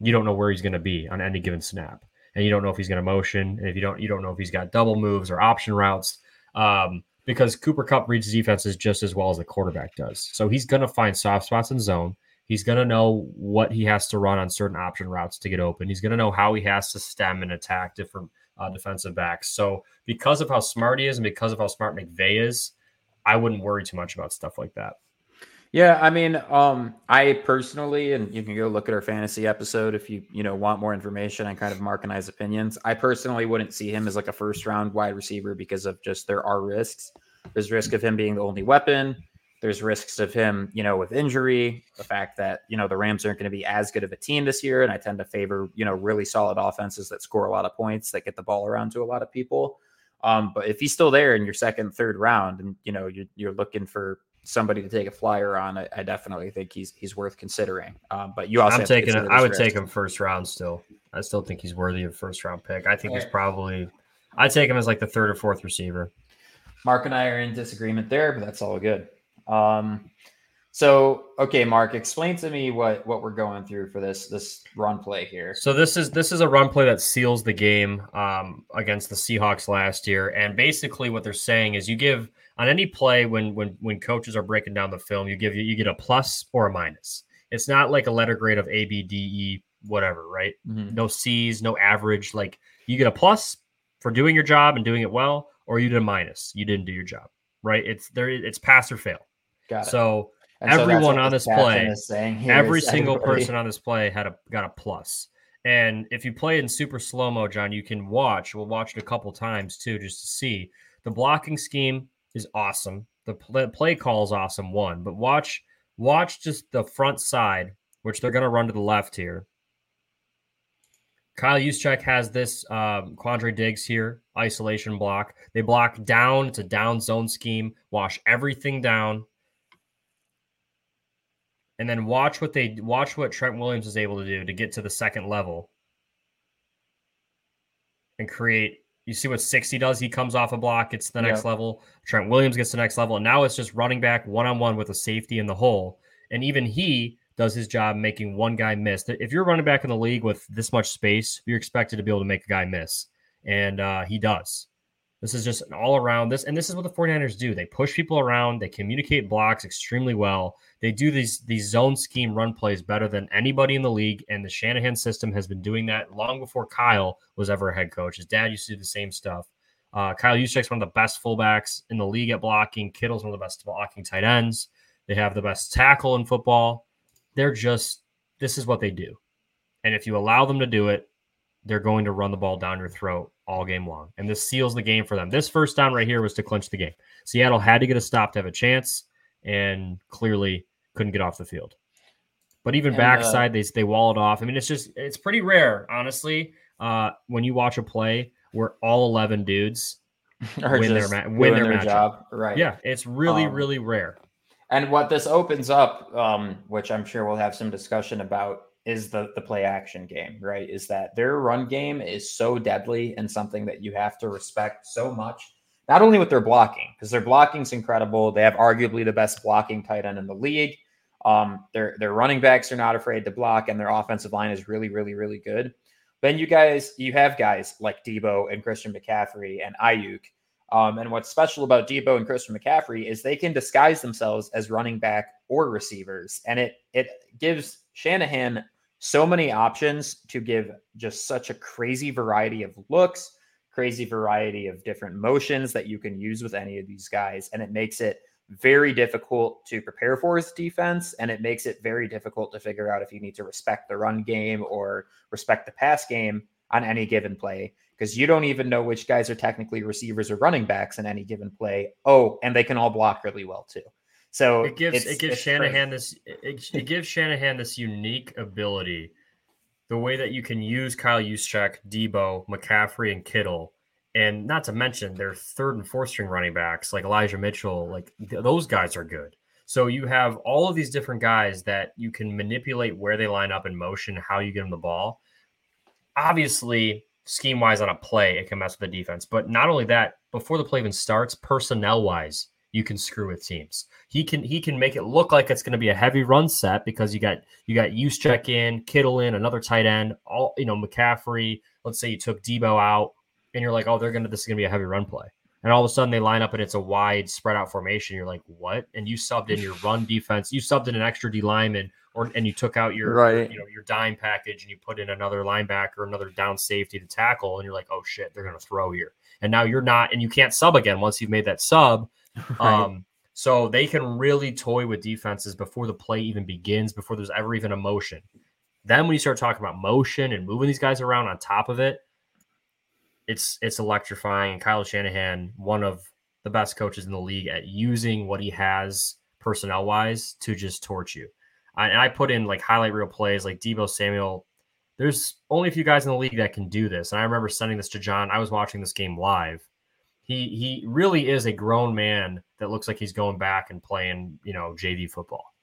S7: you don't know where he's going to be on any given snap, and you don't know if he's going to motion, and if you don't, you don't know if he's got double moves or option routes. Um, because Cooper Kupp reads defenses just as well as the quarterback does, so he's going to find soft spots in zone. He's going to know what he has to run on certain option routes to get open. He's going to know how he has to stem and attack different uh, defensive backs. So, because of how smart he is and because of how smart McVay is, I wouldn't worry too much about stuff like that.
S4: Yeah, I mean, um, I personally, and you can go look at our fantasy episode if you you know want more information on kind of Mark and I's opinions. I personally wouldn't see him as like a first round wide receiver because of just there are risks. There's risk of him being the only weapon. There's risks of him, you know, with injury. The fact that you know the Rams aren't going to be as good of a team this year, and I tend to favor you know really solid offenses that score a lot of points that get the ball around to a lot of people. Um, but if he's still there in your second, third round, and you know you're, you're looking for somebody to take a flyer on, I, I definitely think he's he's worth considering. Um, but you also
S7: I'm taking.
S4: consider
S7: I would
S4: risk.
S7: take him first round still. I still think he's worthy of first round pick. I think he's probably. I'd take him as like the third or fourth receiver.
S4: Mark and I are in disagreement there, but that's all good. Um, so okay, Mark, explain to me what what we're going through for this this run play here.
S7: So this is this is a run play that seals the game um, against the Seahawks last year, and basically what they're saying is you give on any play when when when coaches are breaking down the film, you give you you get a plus or a minus. It's not like a letter grade of A, B, D, E, whatever, right?
S4: Mhm.
S7: No C's, no average. Like you get a plus for doing your job and doing it well, or you get a minus, you didn't do your job, right? It's there. It's pass or fail.
S4: Got it.
S7: So
S4: And
S7: everyone
S4: what
S7: on
S4: this
S7: play,
S4: is saying
S7: every single
S4: everybody-
S7: person on this play had a got a plus. And if you play in super slow mo, Jon, you can watch. We'll watch it a couple times too, just to see The blocking scheme is awesome. The play, play call is awesome. One, but watch watch just the front side, which they're going to run to the left here. Kyle Juszczyk has this um, Quandre Diggs here, isolation block. They block down. It's a down zone scheme. Wash everything down, and then watch what they watch what Trent Williams is able to do to get to the second level and create. You see what 60 does? He comes off a block, gets to the next level. Trent Williams gets to the next level. And now it's just running back one on one with a safety in the hole. And even he does his job making one guy miss. If you're running back in the league with this much space, you're expected to be able to make a guy miss. And uh, he does. This is just an all around this. And this is what the 49ers do. They push people around, they communicate blocks extremely well. They do these these zone scheme run plays better than anybody in the league. And the Shanahan system has been doing that long before Kyle was ever a head coach. His dad used to do the same stuff. Uh, Kyle Juszczyk's one of the best fullbacks in the league at blocking. Kittle's one of the best blocking tight ends. They have the best tackle in football. They're just this is what they do. And if you allow them to do it, they're going to run the ball down your throat all game long. And this seals the game for them. This first down right here was to clinch the game. Seattle had to get a stop to have a chance and clearly couldn't get off the field. But even and, backside, uh, they they wall it off. I mean, it's just it's pretty rare, honestly, uh, when you watch a play where all eleven dudes win their ma- win their, their job. Right. Yeah, it's really um, really rare.
S4: And what this opens up, um, which I'm sure we'll have some discussion about, is the the play action game. Right? Is that their run game is so deadly and something that you have to respect so much. Not only with their blocking, because their blocking is incredible. They have arguably the best blocking tight end in the league. Um, their their running backs are not afraid to block, and their offensive line is really, really, really good. Then you guys, you have guys like Deebo and Christian McCaffrey and Aiyuk. Um, and what's special about Deebo and Christian McCaffrey is they can disguise themselves as running back or receivers, and it it gives Shanahan so many options to give just such a crazy variety of looks, crazy variety of different motions that you can use with any of these guys, and it makes it very difficult to prepare for his defense, and it makes it very difficult to figure out if you need to respect the run game or respect the pass game on any given play because you don't even know which guys are technically receivers or running backs in any given play. Oh, and they can all block really well too. So
S7: it gives it gives Shanahan crazy. this it, it gives Shanahan this unique ability, the way that you can use Kyle Juszczyk, Deebo, McCaffrey, and Kittle and not to mention their third and fourth string running backs like Elijah Mitchell, like th- those guys are good. So you have all of these different guys that you can manipulate where they line up in motion, how you get them the ball. Obviously, scheme wise on a play, it can mess with the defense. But not only that, before the play even starts, personnel wise, you can screw with teams. He can he can make it look like it's going to be a heavy run set because you got you got Juszczyk in, Kittle in, another tight end, all you know, McCaffrey. Let's say you took Deebo out and you're like, oh, they're gonna this is gonna be a heavy run play. And all of a sudden they line up and it's a wide spread out formation. You're like, what? And you subbed in your run defense, you subbed in an extra D lineman, or and you took out your right. you know your dime package and you put in another linebacker, another down safety to tackle, and you're like, oh shit, they're gonna throw here. And now you're not, and you can't sub again once you've made that sub. Right. Um, so they can really toy with defenses before the play even begins, before there's ever even a motion. Then when you start talking about motion and moving these guys around on top of it, it's it's electrifying. And Kyle Shanahan, one of the best coaches in the league at using what he has personnel wise to just torch you. I, and I put in like highlight reel plays like Deebo Samuel. There's only a few guys in the league that can do this. And I remember sending this to Jon. I was watching this game live. He he really is a grown man that looks like he's going back and playing, you know, JV football.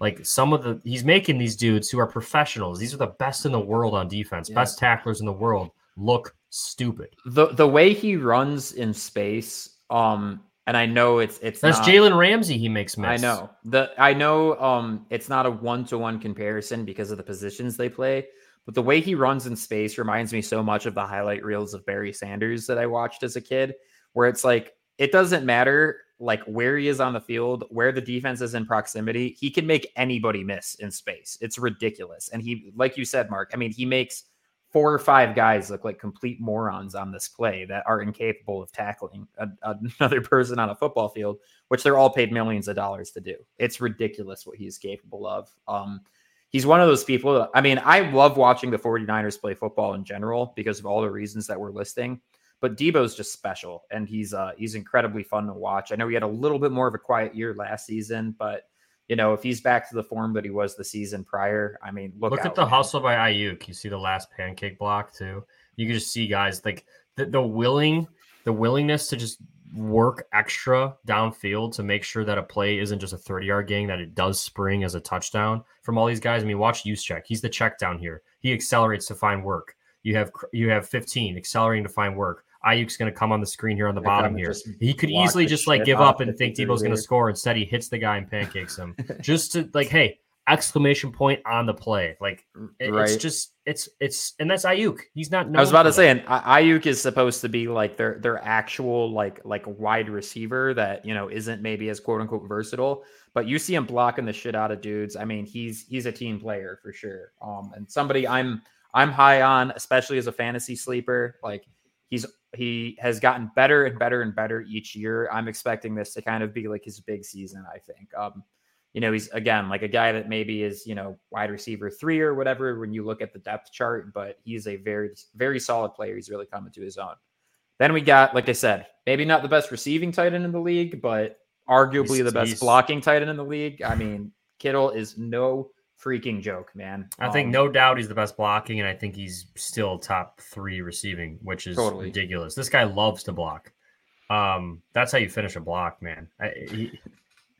S7: Like some of the he's making these dudes who are professionals. These are the best in the world on defense, best tacklers in the world look stupid.
S4: The the way he runs in space, um, and I know it's it's
S7: that's Jalen Ramsey. He makes miss.
S4: I know the I know um it's not a one to one comparison because of the positions they play, but the way he runs in space reminds me so much of the highlight reels of Barry Sanders that I watched as a kid, where it's like it doesn't matter like where he is on the field, where the defense is in proximity, he can make anybody miss in space. It's ridiculous. And he, like you said, Mark, I mean, he makes four or five guys look like complete morons on this play that are incapable of tackling a, another person on a football field, which they're all paid millions of dollars to do. It's ridiculous what he's capable of. Um, he's one of those people. I mean, I love watching the 49ers play football in general because of all the reasons that we're listing. but Deebo's just special, and he's uh he's incredibly fun to watch. I know he had a little bit more of a quiet year last season, but you know if he's back to the form that he was the season prior, I mean, look,
S7: look at the hustle by Aiyuk. You see the last pancake block too. You can just see guys like the, the willing, the willingness to just work extra downfield to make sure that a play isn't just a 30 yard gain, that it does spring as a touchdown from all these guys. I mean, watch Juszczyk. He's the check down here. He accelerates to find work. You have you have 15 accelerating to find work. Aiyuk's going to come on the screen here on the
S4: Yeah,
S7: bottom here. He could easily just like give up and think
S4: 53
S7: Deebo's going to score. Instead, he hits the guy and pancakes him. just to like, hey, exclamation point on the play. Like it-
S4: Right.
S7: it's just it's it's and that's Aiyuk. He's not.
S4: I was about to say, and Aiyuk is supposed to be like their their actual like like wide receiver that you know isn't maybe as quote unquote versatile, but you see him blocking the shit out of dudes. I mean, he's he's a team player for sure. Um, and somebody I'm I'm high on, especially as a fantasy sleeper. Like he's he has gotten better and better and better each year. I'm expecting this to kind of be like his big season. I think. Um, you know, he's again like a guy that maybe is, you know, wide receiver three or whatever when you look at the depth chart, but he's a very, very solid player. He's really coming to his own. Then we got, like I said, maybe not the best receiving tight end in the league, but arguably
S7: He's-
S4: the best blocking tight end in the league. I mean, Kittle is no freaking joke, man.
S7: I think
S4: Um,
S7: no doubt he's the best blocking, and I think he's still top three receiving, which is
S4: Totally.
S7: ridiculous. This guy loves to block. Um, that's how you finish a block, man. I, he,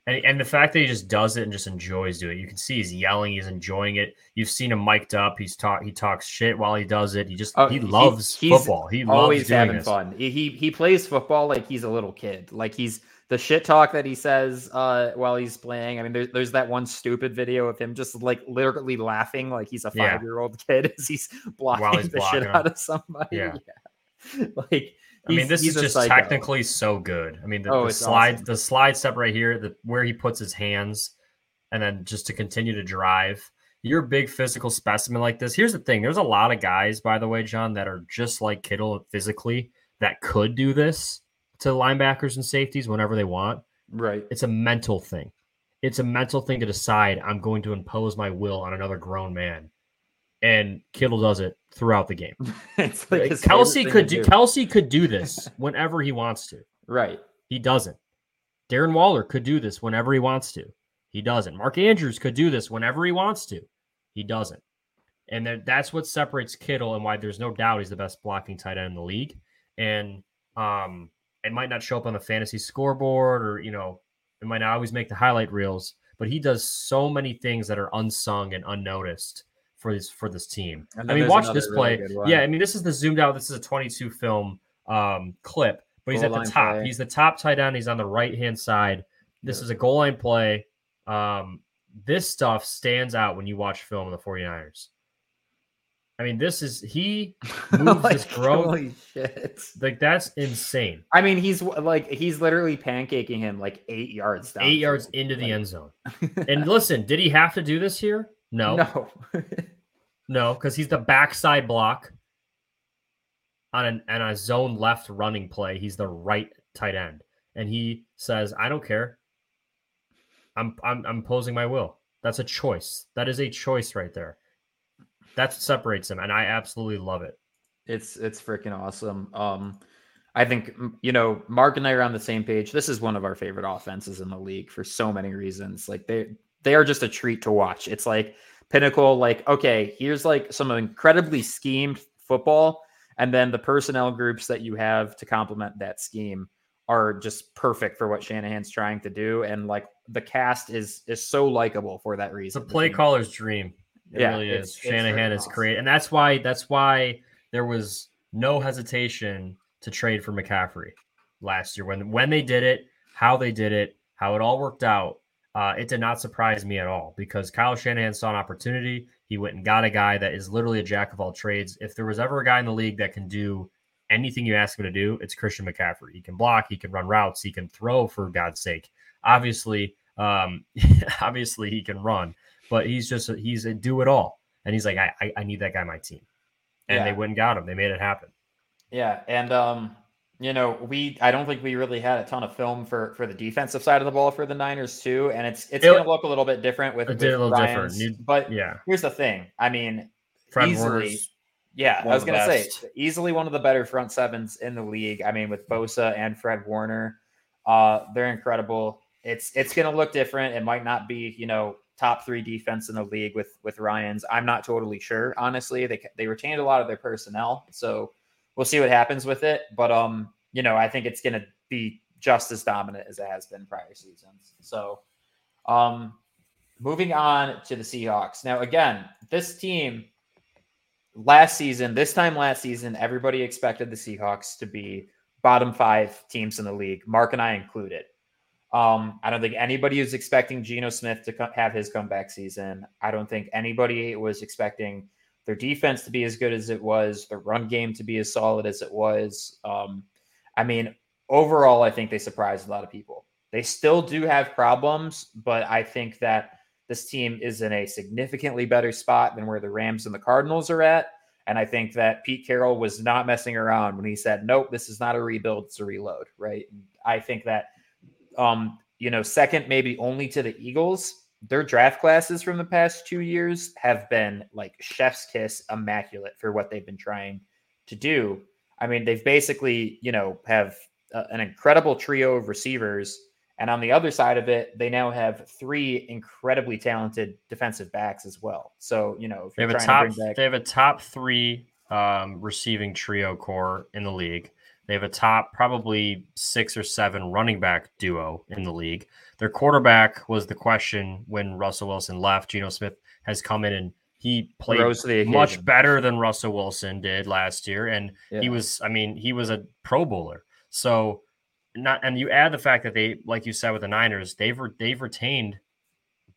S7: and, and the fact that he just does it and just enjoys doing it, you can see he's yelling, he's enjoying it. You've seen him mic'd up. He's talk, he talks shit while he does it. He just
S4: Oh,
S7: he
S4: he-
S7: loves
S4: he's
S7: football. He
S4: always
S7: loves doing
S4: having
S7: this.
S4: fun. He he he plays football like he's a little kid. Like he's the shit talk that he says uh, while he's playing. I mean, there's there's that one stupid video of him just like literally laughing like he's a
S7: Yeah.
S4: five year old kid as he's blocking
S7: he's
S4: the
S7: blocking
S4: shit
S7: him.
S4: out of somebody.
S7: Yeah.
S4: Yeah. like
S7: I mean, this is just
S4: psycho.
S7: technically so good. I mean, the,
S4: Oh,
S7: the slide,
S4: awesome.
S7: the slide step right here, the where he puts his hands, and then just to continue to drive. You're a big physical specimen like this. Here's the thing: there's a lot of guys, by the way, Jon, that are just like Kittle physically that could do this to linebackers and safeties whenever they want.
S4: right.
S7: It's a mental thing. It's a mental thing to decide I'm going to impose my will on another grown man, and Kittle does it throughout the game.
S4: it's like
S7: Kelsey could
S4: to
S7: do Kelsey could do this whenever he wants to.
S4: Right.
S7: He doesn't. Darren Waller could do this whenever he wants to. He doesn't. Mark Andrews could do this whenever he wants to. He doesn't. And that- that's what separates Kittle and why there's no doubt he's the best blocking tight end in the league. And um, it might not show up on the fantasy scoreboard or, you know, it might not always make the highlight reels, but he does so many things that are unsung and unnoticed for this for this team. I mean, watch this play.
S4: one.
S7: yeah, I mean, this is the zoomed out. This is a 22 film um, clip, but he's
S4: Goal
S7: at the top.
S4: play.
S7: He's the top tight end. He's on the right hand side. This
S4: Yeah.
S7: is a goal line play. Um, this stuff stands out when you watch film of the 49ers. I mean, this is he moves
S4: Like,
S7: this throw
S4: Holy shit.
S7: like that's insane.
S4: I mean, he's like he's literally pancaking him like eight yards down.
S7: Eight yards into the end zone. And listen, did he have to do this here? No,
S4: No.
S7: no, because he's the backside block on an on a zone left running play. He's the right tight end, and he says, "I don't care. I'm I'm I'm posing my will. That's a choice. That is a choice right there. That's what separates him, and I absolutely love it.
S4: It's it's freaking awesome. Um, I think you know Mark and I are on the same page. This is one of our favorite offenses in the league for so many reasons. Like they they are just a treat to watch. It's like pinnacle. Like okay, here's like some incredibly schemed football, and then the personnel groups that you have to complement that scheme are just perfect for what Shanahan's trying to do. And like the cast is is so likable for that
S7: It's
S4: reason.
S7: a play caller's dream. It
S4: Yeah,
S7: really
S4: it's-
S7: is.
S4: it's
S7: Shanahan
S4: freaking
S7: is
S4: awesome.
S7: great, and that's why that's why there was no hesitation to trade for McCaffrey last year when when they did it, how they did it, how it all worked out. Uh, it did not surprise me at all because Kyle Shanahan saw an opportunity. He went and got a guy that is literally a jack of all trades. If there was ever a guy in the league that can do anything you ask him to do, it's Christian McCaffrey. He can block, he can run routes, he can throw for God's sake. Obviously, um, obviously he can run, but he's just a, he's a do it all. And he's like, I, I, I need that guy on my team. And they went and got him. They made it happen.
S4: Yeah, and um, you know, we I don't think we really had a ton of film for for the defensive side of the ball for the Niners too, and it's it's
S7: It-
S4: going to look a little bit different with,
S7: It
S4: with
S7: little different.
S4: But
S7: Yeah.
S4: here's the thing. I mean,
S7: Fred
S4: Easily.
S7: Warner's
S4: Yeah, I was gonna say easily one of the better front sevens in the league. I mean, with Bosa and Fred Warner, uh, they're incredible. It's it's gonna look different. It might not be you know top three defense in the league with with Ryans. I'm not totally sure, honestly. They they retained a lot of their personnel, so we'll see what happens with it. But um, you know, I think it's gonna be just as dominant as it has been prior seasons. So, um, moving on to the Seahawks. Now, again, this team last season, this time last season, everybody expected the Seahawks to be bottom five teams in the league, Mark and I included. Um, I don't think anybody was expecting Geno Smith to co- have his comeback season. I don't think anybody was expecting their defense to be as good as it was, their run game to be as solid as it was. Um, I mean, overall, I think they surprised a lot of people. They still do have problems, but I think that this team is in a significantly better spot than where the Rams and the Cardinals are at. And I think that Pete Carroll was not messing around when he said, nope, this is not a rebuild, it's a reload, right? And I think that, um, you know, second, maybe only to the Eagles, their draft classes from the past two years have been like chef's kiss immaculate for what they've been trying to do. I mean, they've basically, you know, have uh, an incredible trio of receivers. And on the other side of it, they now have three incredibly talented defensive backs as well. So, you know, if
S7: They
S4: you're
S7: have a top.
S4: to bring back
S7: They have a top three um, receiving trio corps in the league. They have a top probably six or seven running back duo in the league. Their quarterback was the question when Russell Wilson left. Geno Smith has come in and he played much better than Russell Wilson did last year, and
S4: Yeah.
S7: he was. I mean, he was a Pro Bowler. So, not and you add the fact that they, like you said with the Niners, they've re- they've retained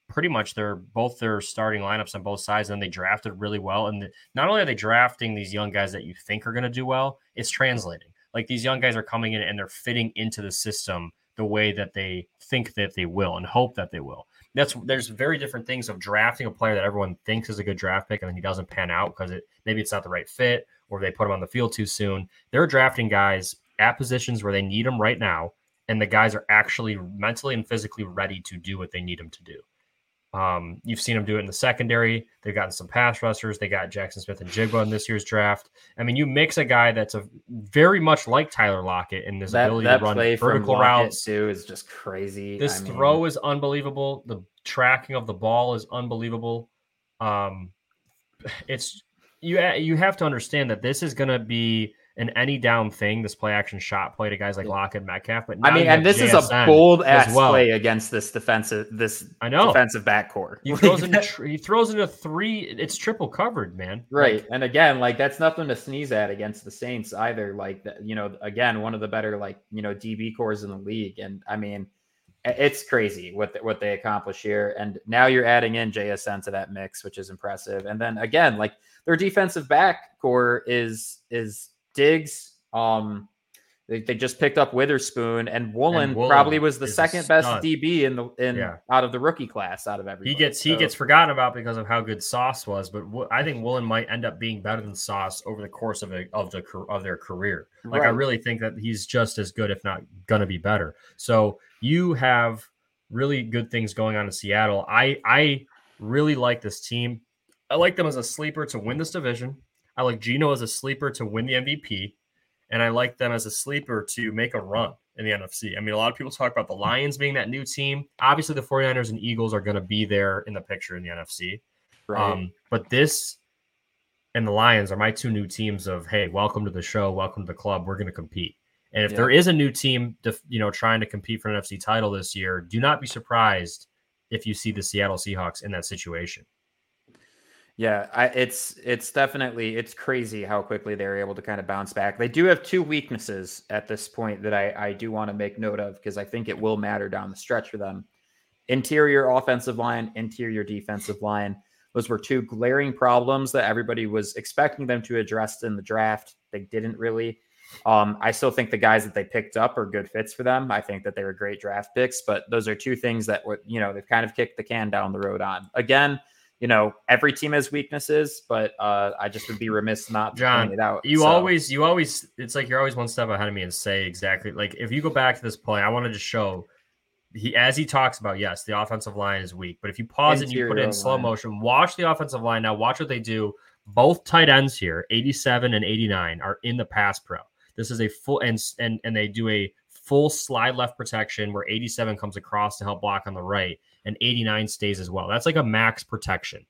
S7: pretty much their both their starting lineups on both sides, and they drafted really well. And the, not only are they drafting these young guys that you think are going to do well, it's translating. Like these young guys are coming in and they're fitting into the system the way that they think that they will and hope that they will. That's there's very different things of drafting a player that everyone thinks is a good draft pick and then he doesn't pan out because it maybe it's not the right fit or they put him on the field too soon. They're drafting guys at positions where they need them right now, and the guys are actually mentally and physically ready to do what they need them to do. Um, you've seen them do it in the secondary. They've gotten some pass rushers. They got Jaxon Smith-Njigba in this year's draft. I mean, you mix a guy that's a very much like Tyler Lockett in his
S4: that,
S7: ability
S4: that
S7: to run vertical routes.
S4: too is just crazy.
S7: This
S4: I mean,
S7: throw is unbelievable. The tracking of the ball is unbelievable. Um, it's you. You have to understand that this is going to be an any down thing. This play action shot play to guys like Lockett and Metcalf. But
S4: I mean, and this is a bold ass
S7: well.
S4: play against this defensive this
S7: I know.
S4: defensive backcourt.
S7: He throws into tr- he throws into three. It's triple covered, man.
S4: Right.
S7: Like,
S4: and again, like that's nothing to sneeze at against the Saints either. Like, you know, again, one of the better, like, you know, DB corps in the league. And I mean, it's crazy what, the, what they accomplish here. And now you're adding in JSN to that mix, which is impressive. And then again, like their defensive back corps is, is Diggs. Um, they, they just picked up Witherspoon and Woolen,
S7: Woolen
S4: probably was the second best. DB in the in
S7: Yeah.
S4: out of the rookie class out of everybody.
S7: he gets he gets forgotten about because of how good Sauce was, but I think Woolen might end up being better than Sauce over the course of a, of the of their career. Like I really think that he's just as good, if not going to be better. So you have really good things going on in Seattle. I I really like this team. I like them as a sleeper to win this division. I like Geno as a sleeper to win the MVP, and I like them as a sleeper to make a run in the NFC. I mean, a lot of people talk about the Lions being that new team. Obviously, the 49ers and Eagles are going to be there in the picture in the NFC.
S4: right.
S7: Um, but this and the Lions are my two new teams of hey, welcome to the show, welcome to the club. We're going to compete. And if
S4: Yeah.
S7: there is a new team, def- you know, trying to compete for an NFC title this year, do not be surprised if you see the Seattle Seahawks in that situation.
S4: Yeah, I, it's it's definitely it's crazy how quickly they're able to kind of bounce back. They do have two weaknesses at this point that I, I do want to make note of because I think it will matter down the stretch for them. Interior offensive line, interior defensive line. Those were two glaring problems that everybody was expecting them to address in the draft. They didn't really. Um, I still think the guys that they picked up are good fits for them. I think that they were great draft picks, but those are two things that were, you know, they've kind of kicked the can down the road on. Again, you know, every team has weaknesses, but uh, I just would be remiss not to
S7: Jon,
S4: point it out.
S7: You
S4: So,
S7: always, you always, it's like you're always one step ahead of me and say exactly like if you go back to this play, I wanted to show he as he talks about yes, the offensive line is weak, but if you pause it and you put it in
S4: Interior
S7: slow
S4: line.
S7: motion, watch the offensive line now, watch what they do. both tight ends here, 87 and 89, are in the pass pro. This is a full and and and they do a full slide left protection where 87 comes across to help block on the right and 89 stays as well. That's like a max protection,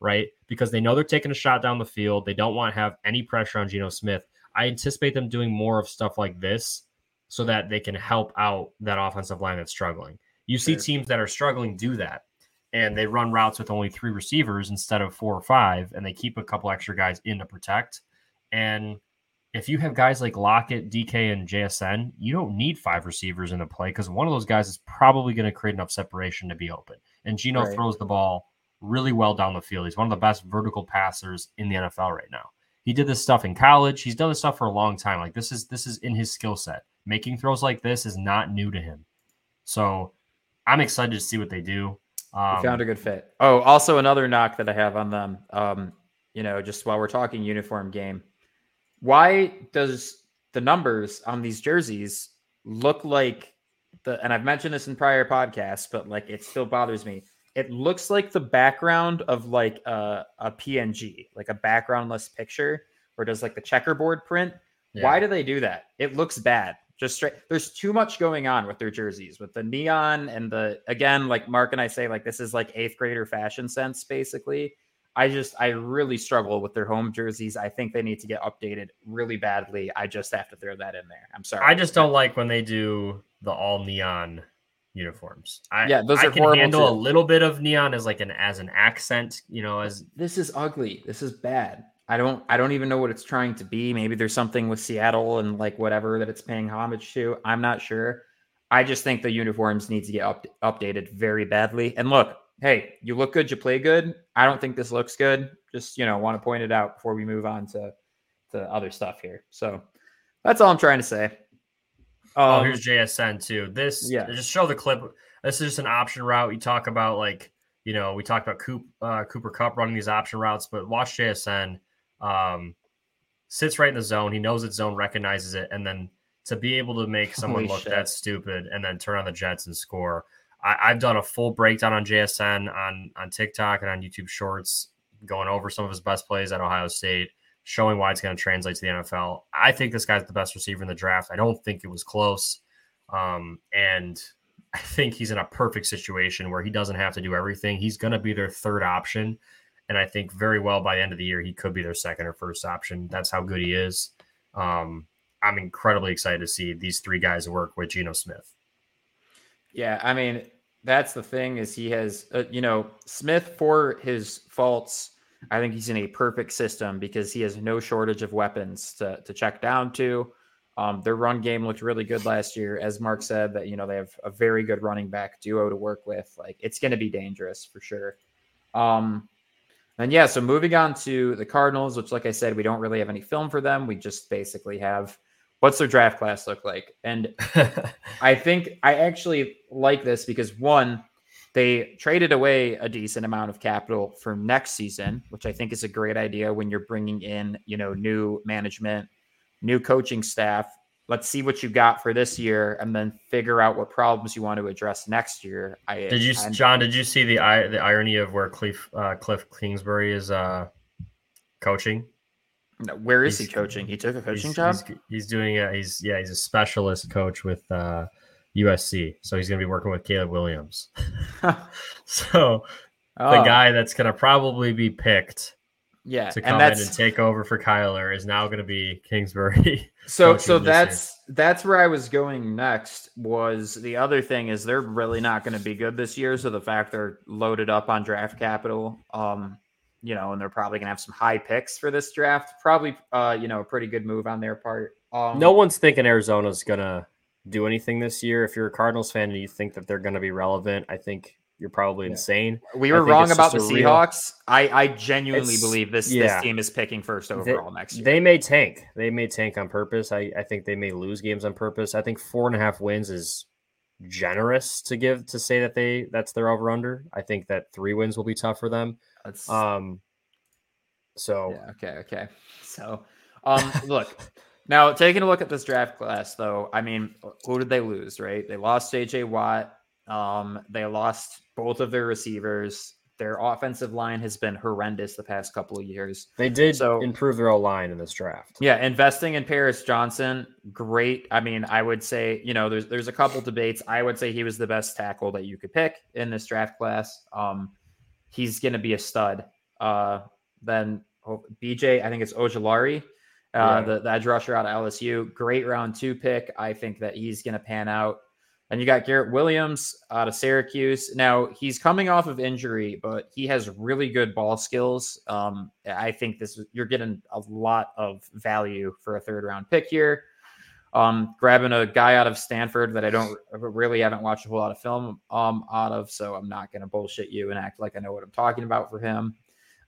S7: right? Because they know they're taking a shot down the field. They don't want to have any pressure on Geno Smith. I anticipate them doing more of stuff like this so that they can help out that offensive line that's struggling. You see teams that are struggling do that and they run routes with only three receivers instead of four or five, and they keep a couple extra guys in to protect. And if you have guys like Lockett, DK, and JSN, you don't need five receivers in the play because one of those guys is probably going to create enough separation to be open. And Geno
S4: Right.
S7: throws the ball really well down the field. He's one of the best vertical passers in the NFL right now. He did this stuff in college. He's done this stuff for a long time. Like this is this is in his skill set. Making throws like this is not new to him. So I'm excited to see what they do. Um,
S4: found a good fit. Oh, also another knock that I have on them. Um, you know, just while we're talking uniform game, why does the numbers on these jerseys look like the? And I've mentioned this in prior podcasts, but like it still bothers me. It looks like the background of like a, a PNG, like a backgroundless picture, or does like the checkerboard print.
S7: Yeah.
S4: Why do they do that? It looks bad. Just straight. There's too much going on with their jerseys, with the neon and the again, like Mark and I say, like this is like eighth grader fashion sense, basically. I just I really struggle with their home jerseys. I think they need to get updated really badly. I just have to throw that in there. I'm sorry.
S7: I just don't like when they do the all neon uniforms. I,
S4: Yeah, those
S7: I
S4: are
S7: can
S4: horrible
S7: handle a little bit of neon as like an as an accent, you know, as
S4: this is ugly. This is bad. I don't I don't even know what it's trying to be. Maybe there's something with Seattle and like whatever that it's paying homage to. I'm not sure. I just think the uniforms need to get up, updated very badly. And look, hey, you look good, you play good. I don't think this looks good. Just you know, want to point it out before we move on to to other stuff here. So that's all I'm trying to say.
S7: oh,
S4: Um,
S7: here's JSN too. This
S4: yeah.
S7: just show the clip. This is just an option route. You talk about like, you know, we talked about Coop, uh, Cooper Kupp running these option routes, but watch JSN um, sits right in the zone. He knows it's zone, recognizes it, and then to be able to make someone
S4: Holy
S7: look
S4: shit.
S7: that stupid and then turn on the Jets and score. I, I've done a full breakdown on JSN on on TikTok and on YouTube Shorts, going over some of his best plays at Ohio State, showing why it's going to translate to the NFL. I think this guy's the best receiver in the draft. I don't think it was close, um, and I think he's in a perfect situation where he doesn't have to do everything. He's going to be their third option, and I think very well by the end of the year he could be their second or first option. That's how good he is. Um, I'm incredibly excited to see these three guys work with Geno Smith.
S4: Yeah, I mean, that's the thing is he has, uh, you know, Smith for his faults. I think he's in a perfect system because he has no shortage of weapons to to check down to. Um, their run game looked really good last year, as Mark said. That you know they have a very good running back duo to work with. Like it's going to be dangerous for sure. Um, and yeah, so moving on to the Cardinals, which, like I said, we don't really have any film for them. We just basically have what's their draft class look like, and I think I actually like this because one, they traded away a decent amount of capital for next season, which I think is a great idea when you're bringing in, you know, new management, new coaching staff. Let's see what you got for this year, and then figure out what problems you want to address next year. I
S7: Did you,
S4: I'm-
S7: Jon? Did you see the the irony of where Cliff uh, Cliff Kingsbury is uh, coaching?
S4: No, Where is he coaching? He took a coaching
S7: he's,
S4: job.
S7: He's, he's doing a, he's yeah he's a specialist coach with uh, USC, so he's going to be working with Caleb Williams. so the
S4: Oh,
S7: guy that's going to probably be picked
S4: yeah,
S7: to
S4: and
S7: come in and take over for Kyler is now going to be Kingsbury.
S4: So so
S7: this year.
S4: that's that's where I was going next was the other thing is they're really not going to be good this year. So the fact they're loaded up on draft capital, um, you know, and they're probably going to have some high picks for this draft. Probably, uh, you know, a pretty good move on their part. Um,
S7: no one's thinking Arizona's going to do anything this year. If you're a Cardinals fan and you think that they're going to be relevant, I think you're probably insane.
S4: we were wrong about the
S7: real-
S4: Seahawks. I I genuinely
S7: It's-
S4: believe this
S7: yeah.
S4: this team is picking first overall next year.
S7: They may tank. They may tank on purpose. I, I think they may lose games on purpose. I think four and a half wins is generous to give to say that they that's their over under. I think that three wins will be tough for them.
S4: That's-
S7: Um so
S4: Yeah, okay, okay. So, um, look, now taking a look at this draft class, though, I mean, who did they lose? Right? They lost JJ Watt. Um, they lost both of their receivers. Their offensive line has been horrendous the past couple of years.
S7: They did
S4: So-
S7: improve their O line in this draft.
S4: Yeah, investing in Paris Johnson, great. I mean, I would say, you know, there's there's a couple debates. I would say he was the best tackle that you could pick in this draft class. Um, he's going to be a stud. Uh, then oh, BJ, I think it's Ojulari, uh,
S7: Yeah.
S4: the, the edge rusher out of LSU. Great round two pick. I think that he's going to pan out. And you got Garrett Williams out of Syracuse. Now he's coming off of injury, but he has really good ball skills. Um, I think this you're getting a lot of value for a third round pick here. Um, grabbing a guy out of Stanford that I don't really haven't watched a whole lot of film um, out of, so I'm not going to bullshit you and act like I know what I'm talking about for him.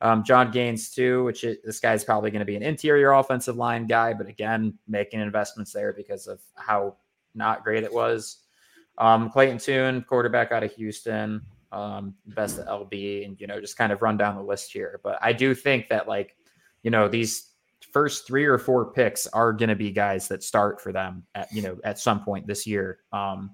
S4: Um, Jon Gaines too, which is, this guy's probably going to be an interior offensive line guy, but again, making investments there because of how not great it was. Um, Clayton Tune, quarterback out of Houston, um, best LB, and you know, just kind of run down the list here. But I do think that like, you know, these first three or four picks are going to be guys that start for them at you know at some point this year. Um,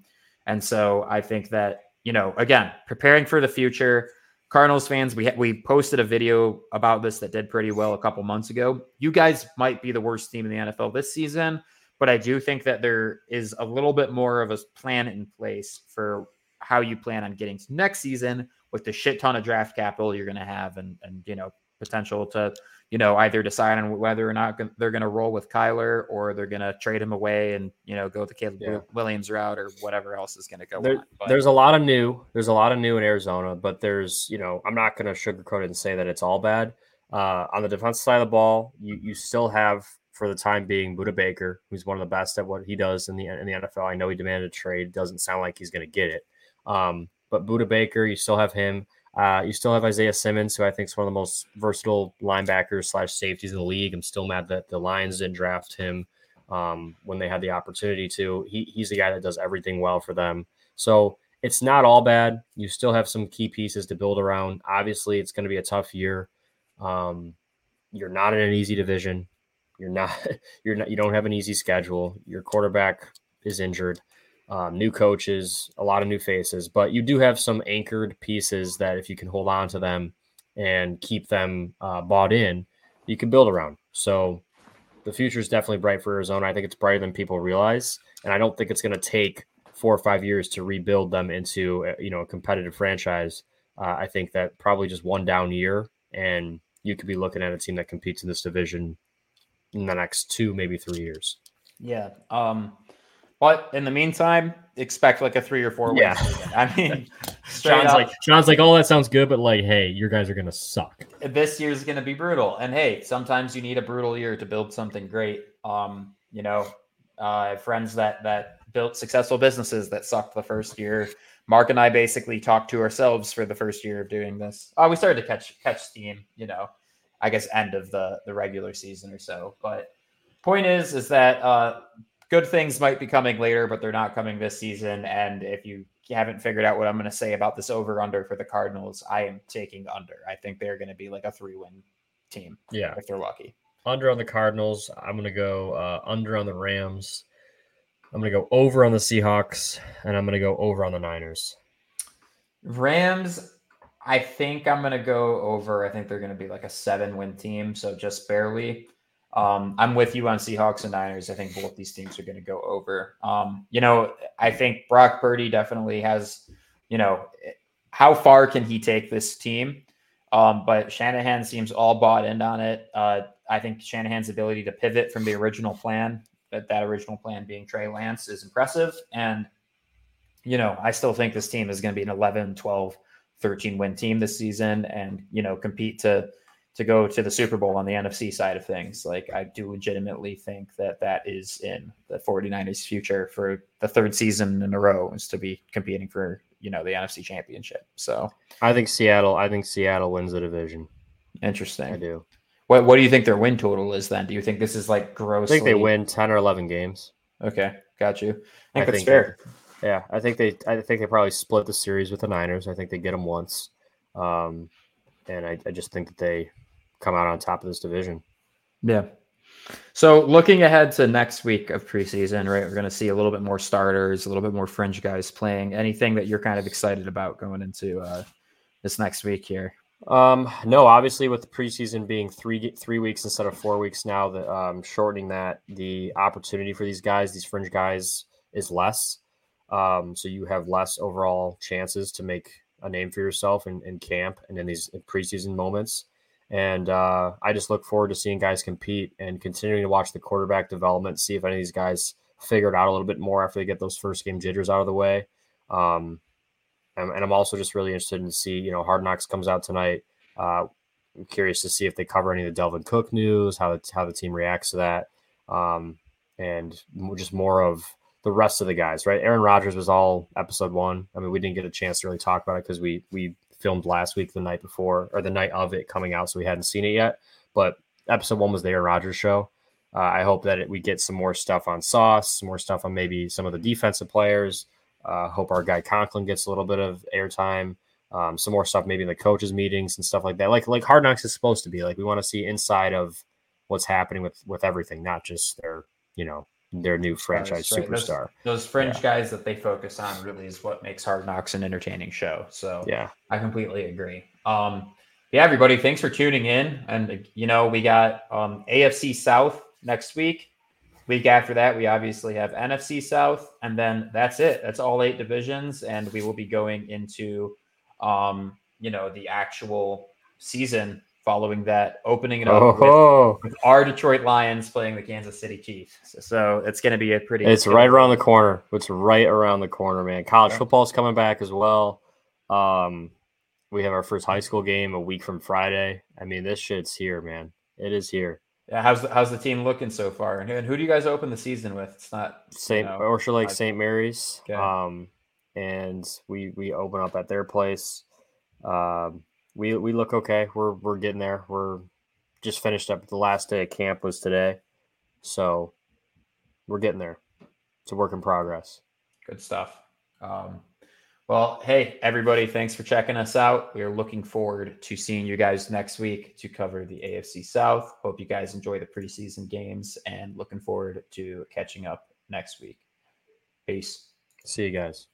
S4: and so I think that you know, again, preparing for the future. Cardinals fans, we we posted a video about this that did pretty well a couple months ago. You guys might be the worst team in the NFL this season, but I do think that there is a little bit more of a plan in place for how you plan on getting to next season with the shit ton of draft capital you're going to have and and you know potential to you know either decide on whether or not they're going to roll with Kyler or they're going to trade him away and you know go the Caleb
S7: Yeah.
S4: Williams route or whatever else is going to go
S7: There-
S4: on. But-
S7: There's a lot of new. There's a lot of new in Arizona, but there's, you know, I'm not going to sugarcoat it and say that it's all bad. Uh, on the defensive side of the ball, you you still have for the time being Budda Baker, who's one of the best at what he does in the in the NFL. I know he demanded a trade. Doesn't sound like he's going to get it. Um, but Budda Baker, you still have him. Uh, you still have Isaiah Simmons, who I think is one of the most versatile linebackers slash safeties in the league. I'm still mad that the Lions didn't draft him um, when they had the opportunity to. He, he's the guy that does everything well for them. So it's not all bad. You still have some key pieces to build around. Obviously, it's going to be a tough year. Um, you're not in an easy division. You're not. You're not. You don't have an easy schedule. Your quarterback is injured. Um, new coaches, a lot of new faces, but you do have some anchored pieces that if you can hold on to them and keep them uh, bought in, you can build around. So the future is definitely bright for Arizona. I think it's brighter than people realize, and I don't think it's going to take four or five years to rebuild them into a, you know a competitive franchise. Uh, I think that probably just one down year, and you could be looking at a team that competes in this division in the next two, maybe three years.
S4: Yeah. Um, but in the meantime, expect like a three or four.
S7: Yeah.
S4: I mean,
S7: Sean's
S4: up,
S7: like, Sean's like, oh, that sounds good, but like, hey, your guys are gonna suck.
S4: this year's going to be brutal. And hey, sometimes you need a brutal year to build something great. Um, you know, uh, I have friends that that built successful businesses that sucked the first year. Mark and I basically talked to ourselves for the first year of doing this. Oh, we started to catch catch steam. You know, I guess end of the the regular season or so. But point is, is that uh, good things might be coming later, but they're not coming this season. And if you haven't figured out what I'm going to say about this over under for the Cardinals, I am taking under. I think they're going to be like a three win team
S7: Yeah,
S4: if they're lucky.
S7: under on the Cardinals. I'm gonna go uh, under on the Rams. I'm gonna go over on the Seahawks, and I'm gonna go over on the Niners.
S4: Rams, I think I'm going to go over. I think they're going to be like a seven win team, so just barely. Um, I'm with you on Seahawks and Niners. I think both these teams are going to go over. Um, you know, I think Brock Purdy definitely has, you know, how far can he take this team? Um, but Shanahan seems all bought in on it. Uh, I think Shanahan's ability to pivot from the original plan, that that original plan being Trey Lance, is impressive. And, you know, I still think this team is going to be an 11, 12, 13 win team this season and, you know, compete to to go to the Super Bowl on the NFC side of things. Like I do legitimately think that that is in the 49ers future for the third season in a row is to be competing for, you know, the NFC championship. So
S7: I think Seattle. I think Seattle wins the division.
S4: Interesting.
S7: I do.
S4: What what do you think their win total is then? Do you think this is like gross?
S7: I think they win ten or eleven games.
S4: Okay, got you. I think
S7: I
S4: that's
S7: think-
S4: fair.
S7: Yeah, I think they. I think they probably split the series with the Niners. I think they get them once, um, and I, I just think that they come out on top of this division.
S4: Yeah. So looking ahead to next week of preseason, right? We're going to see a little bit more starters, a little bit more fringe guys playing. Anything that you're kind of excited about going into uh, this next week here?
S7: Um, no, obviously with the preseason being three three weeks instead of four weeks now, that um, shortening that the opportunity for these guys, these fringe guys, is less. Um, so you have less overall chances to make a name for yourself in, in camp and in these preseason moments. And uh, I just look forward to seeing guys compete and continuing to watch the quarterback development, see if any of these guys figure it out a little bit more after they get those first game jitters out of the way. Um, and, and, I'm also just really interested in see, you know, Hard Knocks comes out tonight. Uh, I'm curious to see if they cover any of the Dalvin Cook news, how the, how the team reacts to that, um, and just more of the rest of the guys. Right, Aaron Rodgers was all episode one. I mean, we didn't get a chance to really talk about it because we we filmed last week, the night before, or the night of it coming out, so we hadn't seen it yet. But episode one was the Aaron Rodgers show. Uh, I hope that it, we get some more stuff on Sauce, some more stuff on maybe some of the defensive players. Uh, hope our guy Conklin gets a little bit of airtime. Um, some more stuff maybe in the coaches meetings and stuff like that. Like like Hard Knocks is supposed to be. Like we want to see inside of what's happening with with everything, not just their you know their new franchise right. superstar.
S4: Those, those fringe yeah. guys that they focus on really is what makes Hard Knocks an entertaining show. So
S7: yeah,
S4: I completely agree. Um, yeah, everybody, thanks for tuning in. And you know, we got um, AFC South next week. Week after that, we obviously have NFC South, and then that's it. That's all eight divisions, and we will be going into, um, you know, the actual season following that, opening it up
S7: oh.
S4: with, with, our Detroit Lions playing the Kansas City Chiefs. So, so it's going to be a pretty.
S7: It's right around the corner. It's right around the corner, man. College yeah. football is coming back as well. Um, we have our first high school game a week from Friday. I mean, this shit's here, man. It is here.
S4: Yeah, how's the, how's the team looking so far? And who, and who do you guys open the season with? It's not
S7: Saint you know, Orchard Lake St. Mary's. Okay. Um, and we we open up at their place. Um, we we look okay. We're we're getting there. We're just finished up. The last day of camp was today, so we're getting there. It's a work in progress.
S4: Good stuff. Um, well, hey, everybody, thanks for checking us out. We are looking forward to seeing you guys next week to cover the AFC South. Hope you guys enjoy the preseason games and looking forward to catching up next week. Peace.
S7: See you guys.